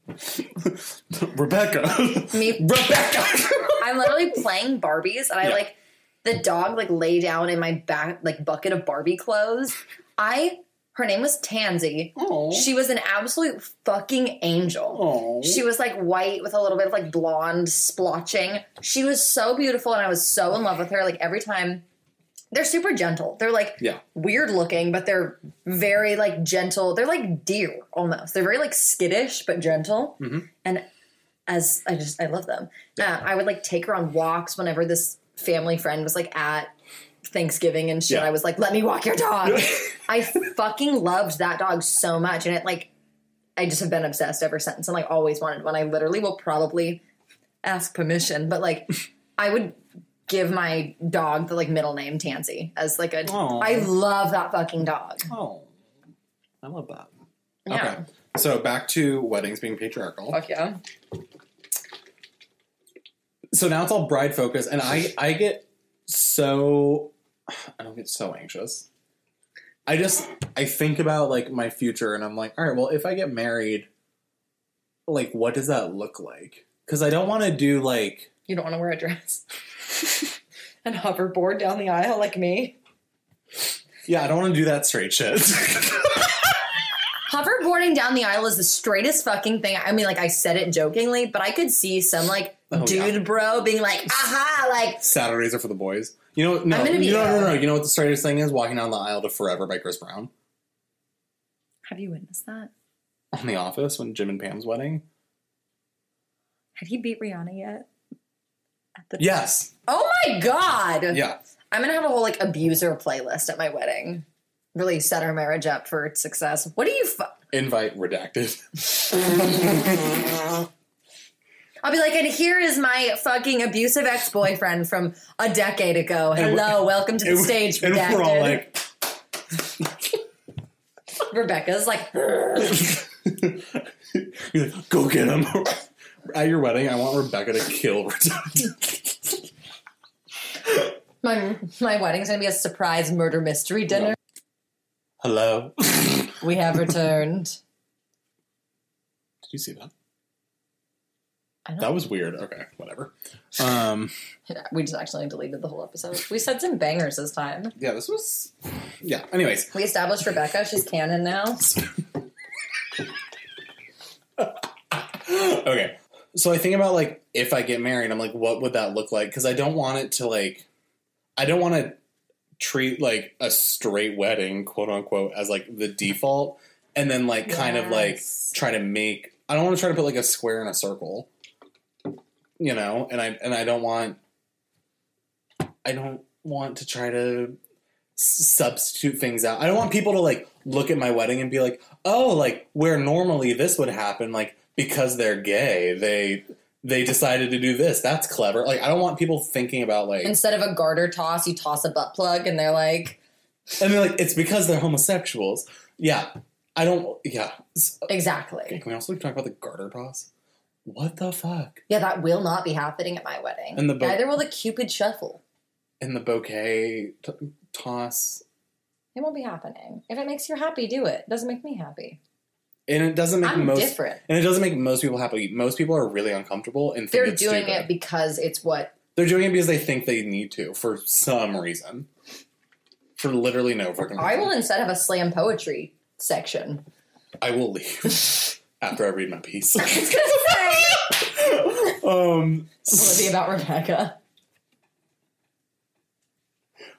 *laughs* Rebecca. me *laughs* Rebecca. *laughs* I'm literally playing Barbies, and I Yeah. like the dog like lay down in my back like bucket of Barbie clothes. I her name was Tansy. Oh. She was an absolute fucking angel. Oh. She was like white with a little bit of like blonde splotching. She was so beautiful, and I was so in love with her. Like every time, they're super gentle. They're like Yeah. weird looking, but they're very like gentle. They're like deer almost. They're very like skittish but gentle. Mhm. And as I just I love them. Uh, I would like take her on walks whenever this family friend was like at Thanksgiving and shit. Yeah. I was like, "Let me walk your dog." *laughs* I fucking loved that dog so much, and it like I just have been obsessed ever since, and like always wanted one. I literally will probably ask permission, but like I would give my dog the like middle name Tansy as like a. Aw. I love that fucking dog. Oh. I love that. Yeah. Okay. So back to weddings being patriarchal. Fuck yeah. So now it's all bride focus, and I I get so I don't get so anxious. I just I think about like my future and I'm like, all right, well, if I get married, like what does that look like? Cuz I don't want to do like You don't want to wear a dress *laughs* *laughs* and hoverboard down the aisle like me. yeah, I don't want to do that straight shit. *laughs* Hoverboarding down the aisle is the straightest fucking thing. I mean, like I said it jokingly, but I could see some like Oh, dude yeah. bro being like, aha, like Saturdays are for the boys. You know, no, I'm gonna be you know, no, no, no. You know what the straightest thing is? Walking down the aisle to "Forever" by Chris Brown have you witnessed that? on The Office when Jim and Pam's wedding. Had he beat Rihanna yet? Yes, Oh my god! yeah. I'm gonna have a whole like abuser playlist at my wedding. Really set our marriage up for success. What do you? Fu- Invite redacted. *laughs* I'll be like, and here is my fucking abusive ex boyfriend from a decade ago. Hello, welcome to the And- stage. and we're all like, *laughs* Rebecca's like, *laughs* like, go get him. At your wedding, I want Rebecca to kill my my wedding's gonna be a surprise murder mystery dinner. Hello. We have returned. Did you see that? That was weird. Okay, whatever. Um, *laughs* We just actually deleted the whole episode. We said some bangers this time. yeah, this was. Yeah. Anyways, We established Rebecca. She's canon now. *laughs* okay. So I think about like if I get married, I'm like, what would that look like? Because I don't want it to like, I don't want to treat like a straight wedding, quote unquote, as like the default, and then like kind of like try to make. I don't want to try to put like a square in a circle, you know, and I and I don't want. I don't want to try to substitute things out. I don't want people to like look at my wedding and be like, "Oh, like where normally this would happen, like because they're gay, they they decided to do this. That's clever." Like I don't want people thinking about like Instead of a garter toss, you toss a butt plug, and they're like, and they're like it's because they're homosexuals. Yeah. I don't yeah. S- Okay, exactly. can we also talk about the garter toss? What the fuck? Yeah, that will not be happening at my wedding. And the bo- Neither will the Cupid shuffle. And the bouquet t- toss. It won't be happening. If it makes you happy, do it. It doesn't make me happy. And it doesn't make I'm most different. and it doesn't make most people happy. Most people are really uncomfortable and think They're doing stupid. it because it's what They're doing it because they think they need to for some reason. For literally no fucking reason. I will instead have a slam poetry section. I will leave *laughs* after I read my piece. *laughs* I was gonna say, *laughs* um, will it be about Rebecca?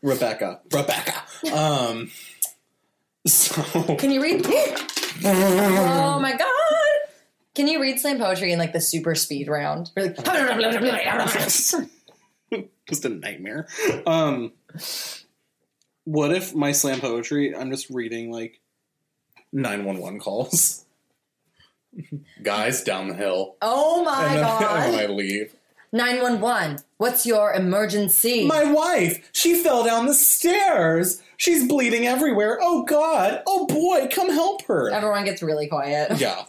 Rebecca. Rebecca. Um, so Can you read? Oh my god! Can you read slam poetry in like the super speed round? *laughs* Just a nightmare. Um, what if my slam poetry? I'm just reading like nine one one calls. *laughs* Guys down the hill, oh my and then, *laughs* and then I god! leave. Nine one one. What's your emergency? My wife, she fell down the stairs. She's bleeding everywhere. Oh God! Oh boy, come help her. Everyone gets really quiet. *laughs* Yeah.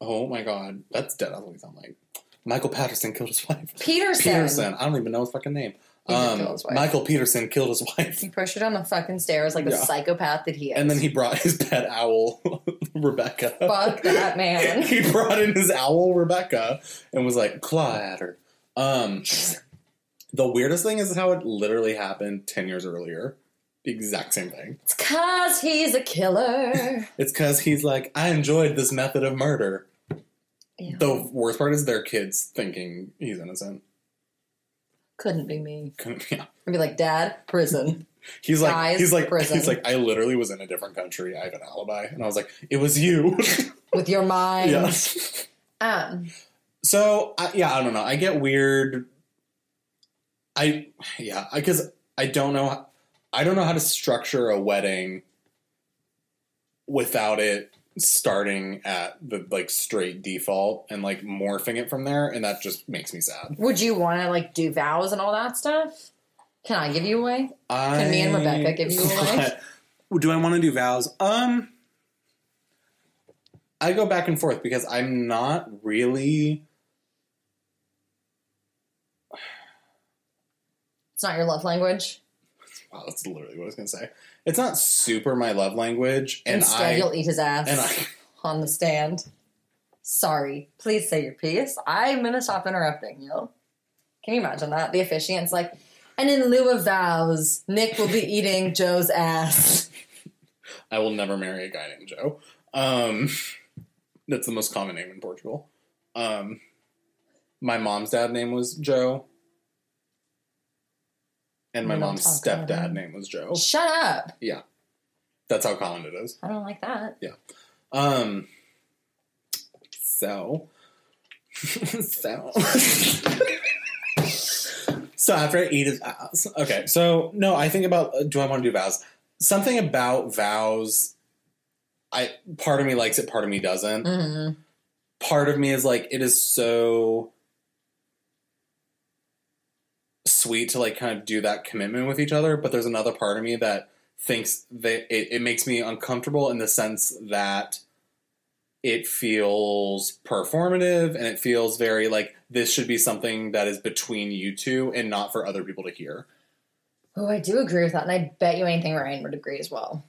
Oh my God, that's dead. That's what he sound like. Michael Patterson killed his wife. Peterson. Peterson. I don't even know his fucking name. He did Um, his wife. Michael Peterson killed his wife. He pushed her down the fucking stairs like Yeah. psychopath that he is. And then he brought his pet owl, *laughs* Rebecca. Fuck that man. *laughs* he brought in his owl, Rebecca, and was like, claw at her. Um, the weirdest thing is how it literally happened 10 years earlier. The exact same thing. It's cause he's a killer. *laughs* It's because he's like, I enjoyed this method of murder. Ew. The worst part is their kids thinking he's innocent. Couldn't be me. Couldn't- Yeah. I'd be like, Dad, prison. *laughs* He's like, Guys, he's like, prison. he's like, I literally was in a different country. I have an alibi, and I was like, it was you. *laughs* With your mind. yeah. Um, So I, yeah, I don't know. I get weird. I yeah, because I, don't know. I don't know how to structure a wedding without it starting at the like straight default and like morphing it from there, and that just makes me sad. would you want to like do vows and all that stuff? Can I give you away? I, Can me and Rebecca give you away? *laughs* Do I want to do vows? Um, I go back and forth because I'm not really. It's not your love language. Wow, that's literally what I was gonna say. it's not super my love language, and Instead, I you'll eat his ass and I *laughs* on the stand. Sorry. Please say your piece. I'm gonna stop interrupting you. Can you imagine that? The officiant's like, and in lieu of vows, Nick will be eating Joe's ass. *laughs* I will never marry a guy named Joe. Um, that's the most common name in Portugal. Um, my mom's dad name was Joe, and my mom's stepdad name was Joe. Shut up. Yeah, that's how common it is. I don't like that. Yeah. Um, so, *laughs* so, so after I eat his ass, okay. So no, I think about uh, do I want to do vows? Something about vows. I part of me likes it, part of me doesn't. hmm Part of me is like it is so sweet to like kind of do that commitment with each other, but there's another part of me that thinks that it, it makes me uncomfortable in the sense that it feels performative and it feels very like this should be something that is between you two and not for other people to hear. Oh, I do agree with that, and I bet you anything Ryan would agree as well.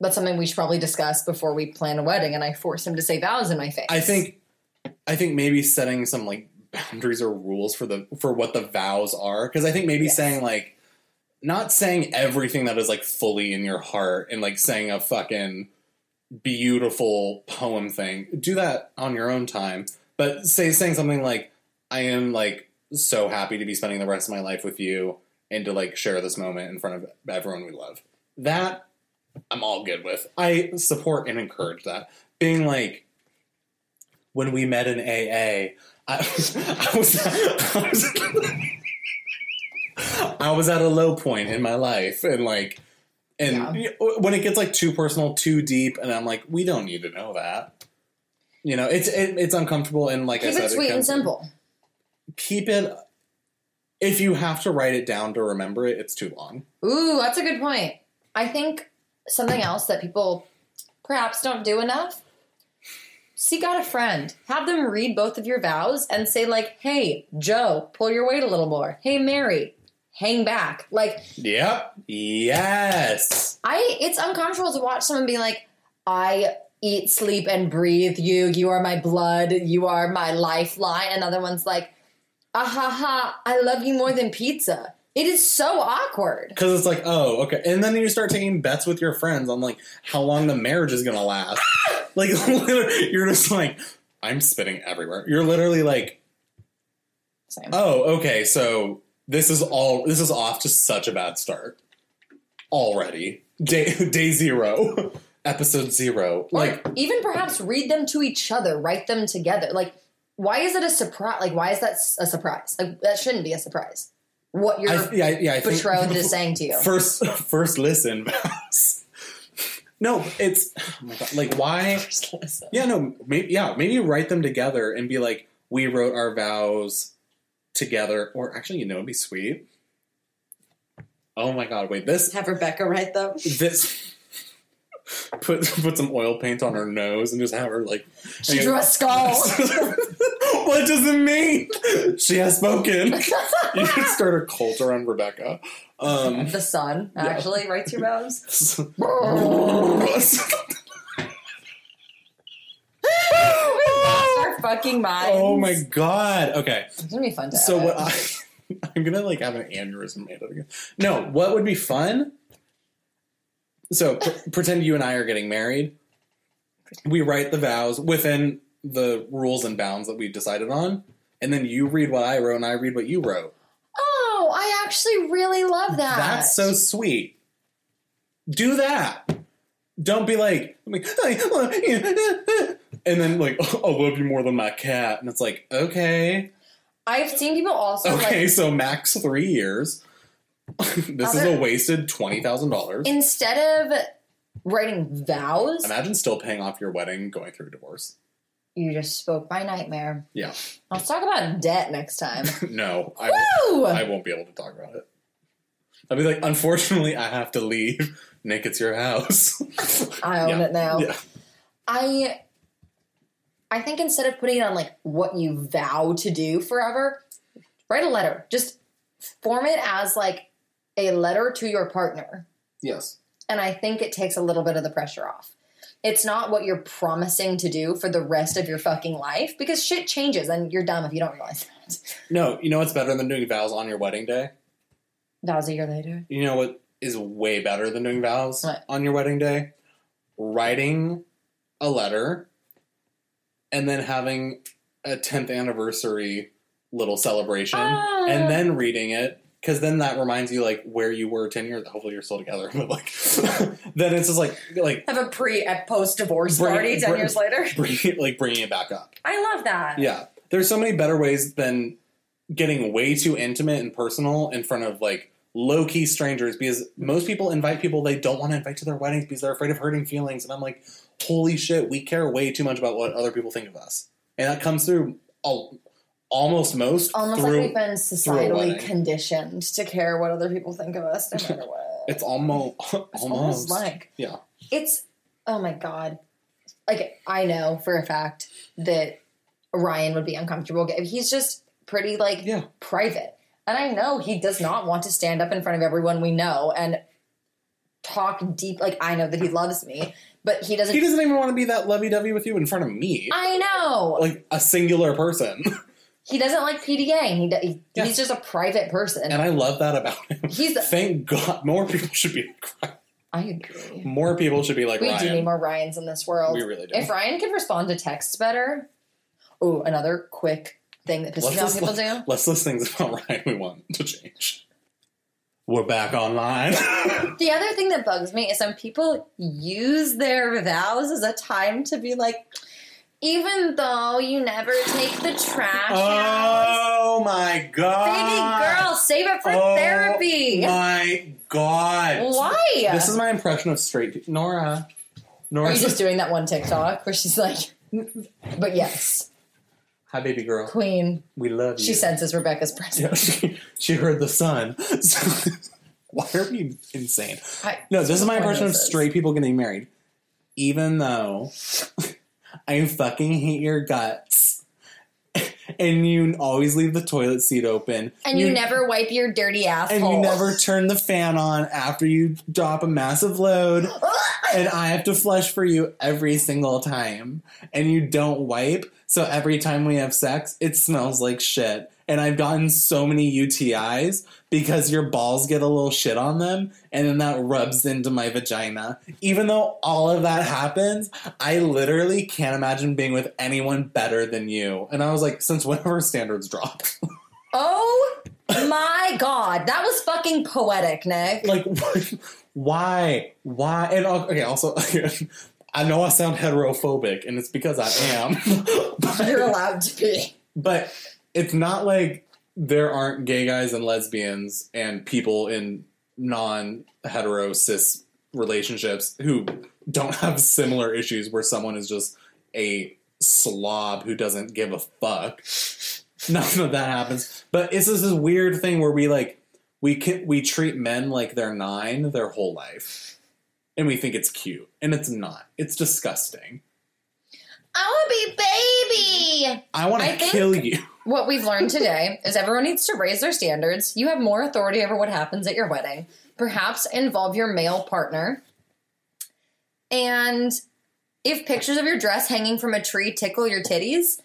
That's something we should probably discuss before we plan a wedding, and I force him to say vows in my face. I think I think maybe setting some like boundaries or rules for the for what the vows are. Because I think maybe Yes. saying like not saying everything that is like fully in your heart and like saying a fucking beautiful poem thing. Do that on your own time. But say saying something like I am like so happy to be spending the rest of my life with you and to like share this moment in front of everyone we love. That I'm all good with. I support and encourage that. Being like when we met in AA, I, I was, I was, I was at a low point in my life, and like, and Yeah. when it gets like too personal, too deep, and I'm like, we don't need to know that. You know, it's it, it's uncomfortable, and like I keep said, it sweet and simple. Keep it. If you have to write it down to remember it, it's too long. Ooh, that's a good point. I think something else that people perhaps don't do enough. Seek out a friend. Have them read both of your vows and say, like, hey, Joe, pull your weight a little more. Hey, Mary, hang back. Like, Yep. Yes. I it's uncomfortable to watch someone be like, I eat, sleep, and breathe you. You are my blood. You are my lifeline. Another one's like, ah ha ha, I love you more than pizza. It is so awkward. Because it's like, oh, okay. And then you start taking bets with your friends on like how long the marriage is gonna last. *laughs* like *laughs* you're just like, I'm spitting everywhere. You're literally like, Same. oh, okay, so this is all this is off to such a bad start. Already. Day *laughs* day zero. *laughs* Episode zero. Like or even perhaps read them to each other, write them together. Like, why is it a surprise? Like, why is that a surprise? Like, that shouldn't be a surprise. What your I, yeah, yeah, I betrothed is saying to you. First first listen. No, it's oh my God, like why *laughs* Yeah, no, maybe yeah, maybe write them together and be like, we wrote our vows together. Or actually, you know, it'd be sweet. Oh my god, wait, this Have Rebecca write them. this *laughs* put put some oil paint on her nose and just have her like She drew a skull. *laughs* what does it mean? She has spoken. *laughs* you could start a cult around Rebecca. Um *laughs* the sun actually writes your vows. *laughs* we lost our fucking minds. oh my god. Okay. It's gonna be fun to So what I I'm gonna like have an aneurysm made of it. No, what would be fun? So pr- pretend you and I are getting married. We write the vows within the rules and bounds that we decided on, and then you read what I wrote and I read what you wrote. Oh, I actually really love that. That's so sweet. Do that. Don't be like, *laughs* and then like, *laughs* I love you more than my cat, and it's like, okay, I've seen people also okay, like so max three years. *laughs* this is a wasted twenty thousand dollars. instead of writing vows, Imagine still paying off your wedding, going through a divorce. You just spoke my nightmare. Yeah, Let's talk about debt next time. *laughs* no, I, Woo! I won't be able to talk about it. I'll be like, unfortunately, I have to leave. Nick, it's your house. *laughs* I own Yeah. it now. yeah, I I think instead of putting it on like what you vow to do forever, write a letter. Just form it as like a letter to your partner. yes. And I think it takes a little bit of the pressure off. It's not what you're promising to do for the rest of your fucking life because shit changes and you're dumb if you don't realize that. No, you know what's better than doing vows on your wedding day? Was a year later. You know what is way better than doing vows What? on your wedding day? Writing a letter and then having a 10th anniversary little celebration Ah. and then reading it because then that reminds you like where you were 10 years hopefully you're still together *laughs* but like *laughs* then it's just like like Have a pre and post divorce party 10 bring- years later. bring it, like bringing it back up I love that. yeah there's so many better ways than getting way too intimate and personal in front of like low-key strangers because most people invite people they don't want to invite to their weddings because they're afraid of hurting feelings and i'm like holy shit we care way too much about what other people think of us and that comes through al- almost most Almost through like we've been societally conditioned to care what other people think of us, no matter what. it's almost *laughs* It's almost almost. like yeah. it's oh my god. Like i know for a fact that ryan would be uncomfortable he's just pretty like yeah. private. And i know he does not want to stand up in front of everyone we know and talk deep like i know that he loves me but he doesn't he doesn't even want to be that lovey-dovey with you in front of me. I know. Like a singular person *laughs* he doesn't like pda he, he Yeah. he's just a private person and i love that about him he's thank god more people should be like Ryan. i agree more people should be like we Ryan. do need more ryans in this world we really do If Ryan could respond to texts better, oh, another quick thing that pisses me off people do. let's list things about *laughs* Ryan we want to change we're back online *laughs* The other thing that bugs me is when people use their vows as a time to be like, even though you never take the trash oh out, oh my god baby girl, save it for Oh therapy. my god Why? this is my impression of straight nora nora Are you just doing that one TikTok where she's like, *laughs* but yes, hi baby girl queen. we love you She senses Rebecca's presence. Yeah, *laughs* she, she heard the sun. *laughs* Why are we insane? I- No, this is my impression of straight people getting married. Even though I fucking hate your guts, *laughs* and you always leave the toilet seat open, And you, never wipe your dirty asshole. and you never turn the fan on after you drop a massive load, *laughs* and I have to flush for you every single time, and you don't wipe. So every time we have sex, it smells like shit. And I've gotten so many UTIs because your balls get a little shit on them, and then that rubs into my vagina. Even though all of that happens, I literally can't imagine being with anyone better than you. And I was like, since whenever *laughs* standards dropped, Oh my god, that was fucking poetic, Nick. like, *laughs* why, why? And uh, okay, also. *laughs* I know I sound heterophobic, and it's because I am. You're allowed to be. But it's not like there aren't gay guys and lesbians and people in non hetero cis relationships who don't have similar issues where someone is just a slob who doesn't give a fuck. None of that happens. But it's just this weird thing where we like we can we treat men like they're nine their whole life. And we think it's cute. And it's not. It's disgusting. I want to be baby. I want to kill you. What we've learned today is everyone needs to raise their standards. You have more authority over what happens at your wedding. Perhaps involve your male partner. And if pictures of your dress hanging from a tree tickle your titties,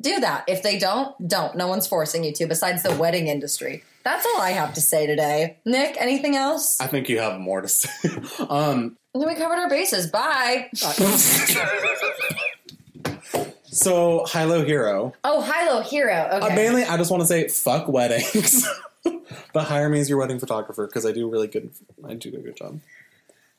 do that. If they don't, don't. No one's forcing you to, besides the wedding industry. That's all I have to say today. Nick, anything else? I think you have more to say. *laughs* um, Then we covered our bases. Bye. *laughs* so, Hilo Hero. Oh, Hilo Hero. Uh, Okay. mainly, I just want to say fuck weddings, *laughs* but hire me as your wedding photographer because I do really good. I do a good job.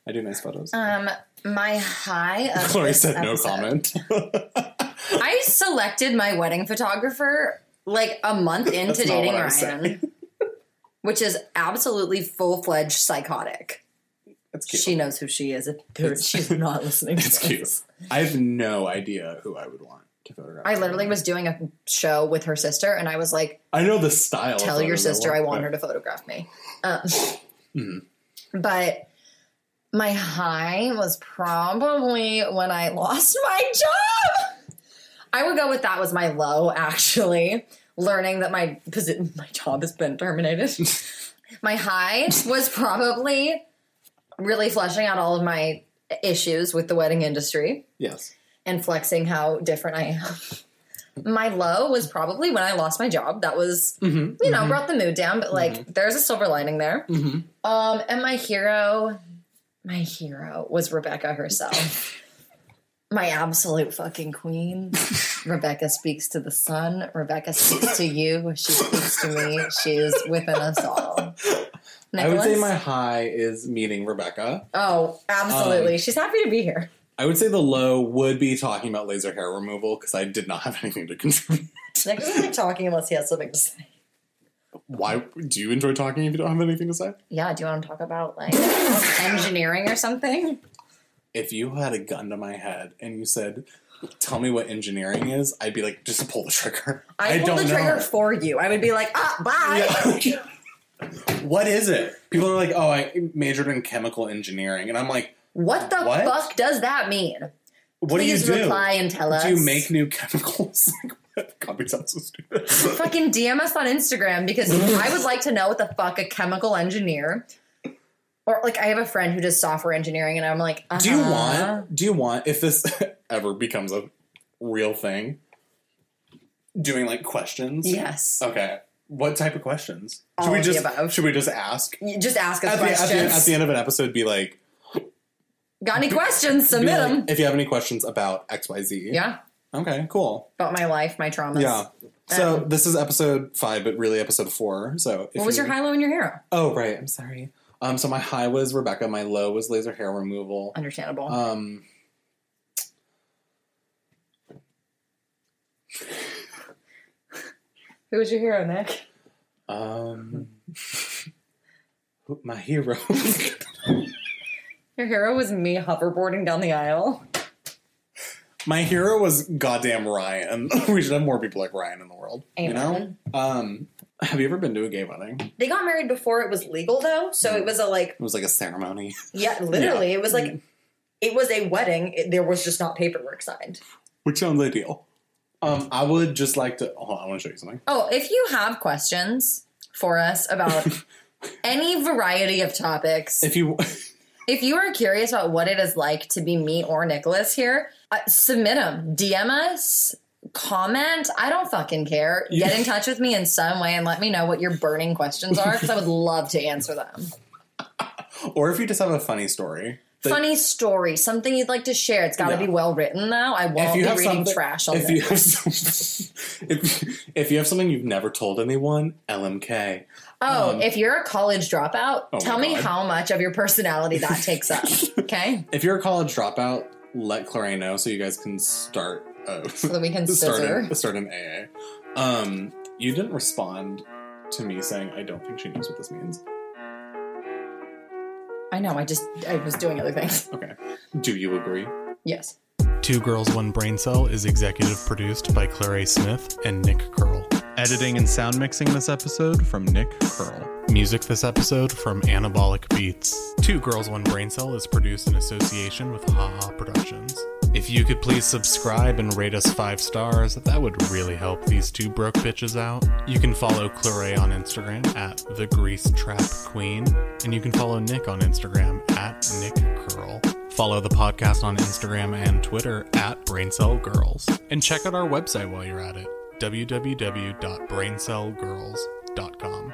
I do nice photos. Um, my high. *laughs* Of Chloe said no comment. *laughs* I selected my wedding photographer like a month into That's dating what I was Ryan, which is absolutely full fledged psychotic. She knows who she is. If she's not listening. To it's cute. I have no idea who I would want to photograph. I literally was doing a show with her sister, and I was like, I know the style. "Tell your sister I want her to photograph me." Um, *laughs* Mhm. But my high was probably when I lost my job. I would go with that was my low, actually. Learning that my my job has been terminated. *laughs* my high was probably really fleshing out all of my issues with the wedding industry Yes. And flexing how different I am. My low was probably when I lost my job. That was, Mm-hmm. you know, brought the mood down, but like there's a silver lining there. Mm-hmm. Um, and my hero, my hero was Rebecca herself. *laughs* my absolute fucking queen. Rebecca speaks to the sun. Rebecca speaks to you. She speaks to me. She is within us all. I would say my high is meeting Rebecca. Oh, absolutely. Um, She's happy to be here. I would say the low would be talking about laser hair removal because I did not *laughs* have anything to contribute. Nick doesn't like talking unless he has something to say. Why do you enjoy talking if you don't have anything to say? Yeah, do you want to talk about like engineering or something? If you had a gun to my head and you said, "Tell me what engineering is," I'd be like, "Just pull the trigger." I, pull the trigger know. for you. I would be like, ah, bye. Yeah. *laughs* what is it? People are like, "Oh, I majored in chemical engineering," and I'm like, What the What? fuck does that mean? "What Please do you do? reply and tell us. Do you make new chemicals?" *laughs* like, copy sounds so stupid. fucking DM us on Instagram because I would like to know what the fuck a chemical engineer or like I have a friend who does software engineering and I'm like, Do you uh-huh. want? Do you want if this *laughs* ever becomes a real thing? Doing like questions? Yes. Okay. What type of questions? All should we just above. should we just ask just ask us at the, at, questions. the, at the end of an episode? Be like, Got any questions? Submit like, them. if you have any questions about X Y Z. Yeah. Okay. Cool. About my life, my traumas. Yeah. So Um, this is episode five, but really episode four. So if What was you- your high, low, and your hero? Oh right. I'm sorry. Um. So my high was Rebecca. My low was laser hair removal. Understandable. Um. Who was your hero, Nick? Um. *laughs* my hero. *laughs* Your hero was me hoverboarding down the aisle. My hero was goddamn Ryan. *laughs* we should have more people like Ryan in the world. You know? Amen. Um have you ever been to a gay wedding? They got married before it was legal, though, so it was a like It was like a ceremony. Yeah, literally. It was like it was a wedding. It- there was just not paperwork signed. Which sounds ideal. Um, I would just like to hold on, I want to show you something. Oh, if you have questions for us about *laughs* any variety of topics, If you if you are curious about what it is like to be me or Nicholas here, uh, submit them. DM us. Comment. I don't fucking care. Get in touch with me in some way and let me know what your burning questions are because I would love to answer them. *laughs* or if you just have a funny story. Funny story, something you'd like to share. It's got to Yeah. be well written, though. I won't if you be have reading trash on if you have some, *laughs* if, if you have something you've never told anyone, LMK. Oh, Um, if you're a college dropout, Oh tell me how much of your personality that *laughs* takes up. Okay, If you're a college dropout, let Clarae know so you guys can start. Uh, so that we can *laughs* start scissor. an, start an AA. Um, you didn't respond to me saying I don't think she knows what this means. I know. I just I was doing other things. *laughs* Okay. Do you agree? Yes. Two Girls One Brain Cell is executive produced by Clarae Smith and Nick Curl. Editing and sound mixing this episode from Nick Curl. Music this episode from Anabolic Beats. Two Girls One Brain Cell is produced in association with Haha Productions. If you could please subscribe and rate us five stars, that would really help these two broke bitches out. You can follow Clarae on Instagram at the Grease Trap Queen, and you can follow Nick on Instagram at Nick Curl. Follow the podcast on Instagram and Twitter at Braincell Girls. And check out our website while you're at it www.braincellgirls.com.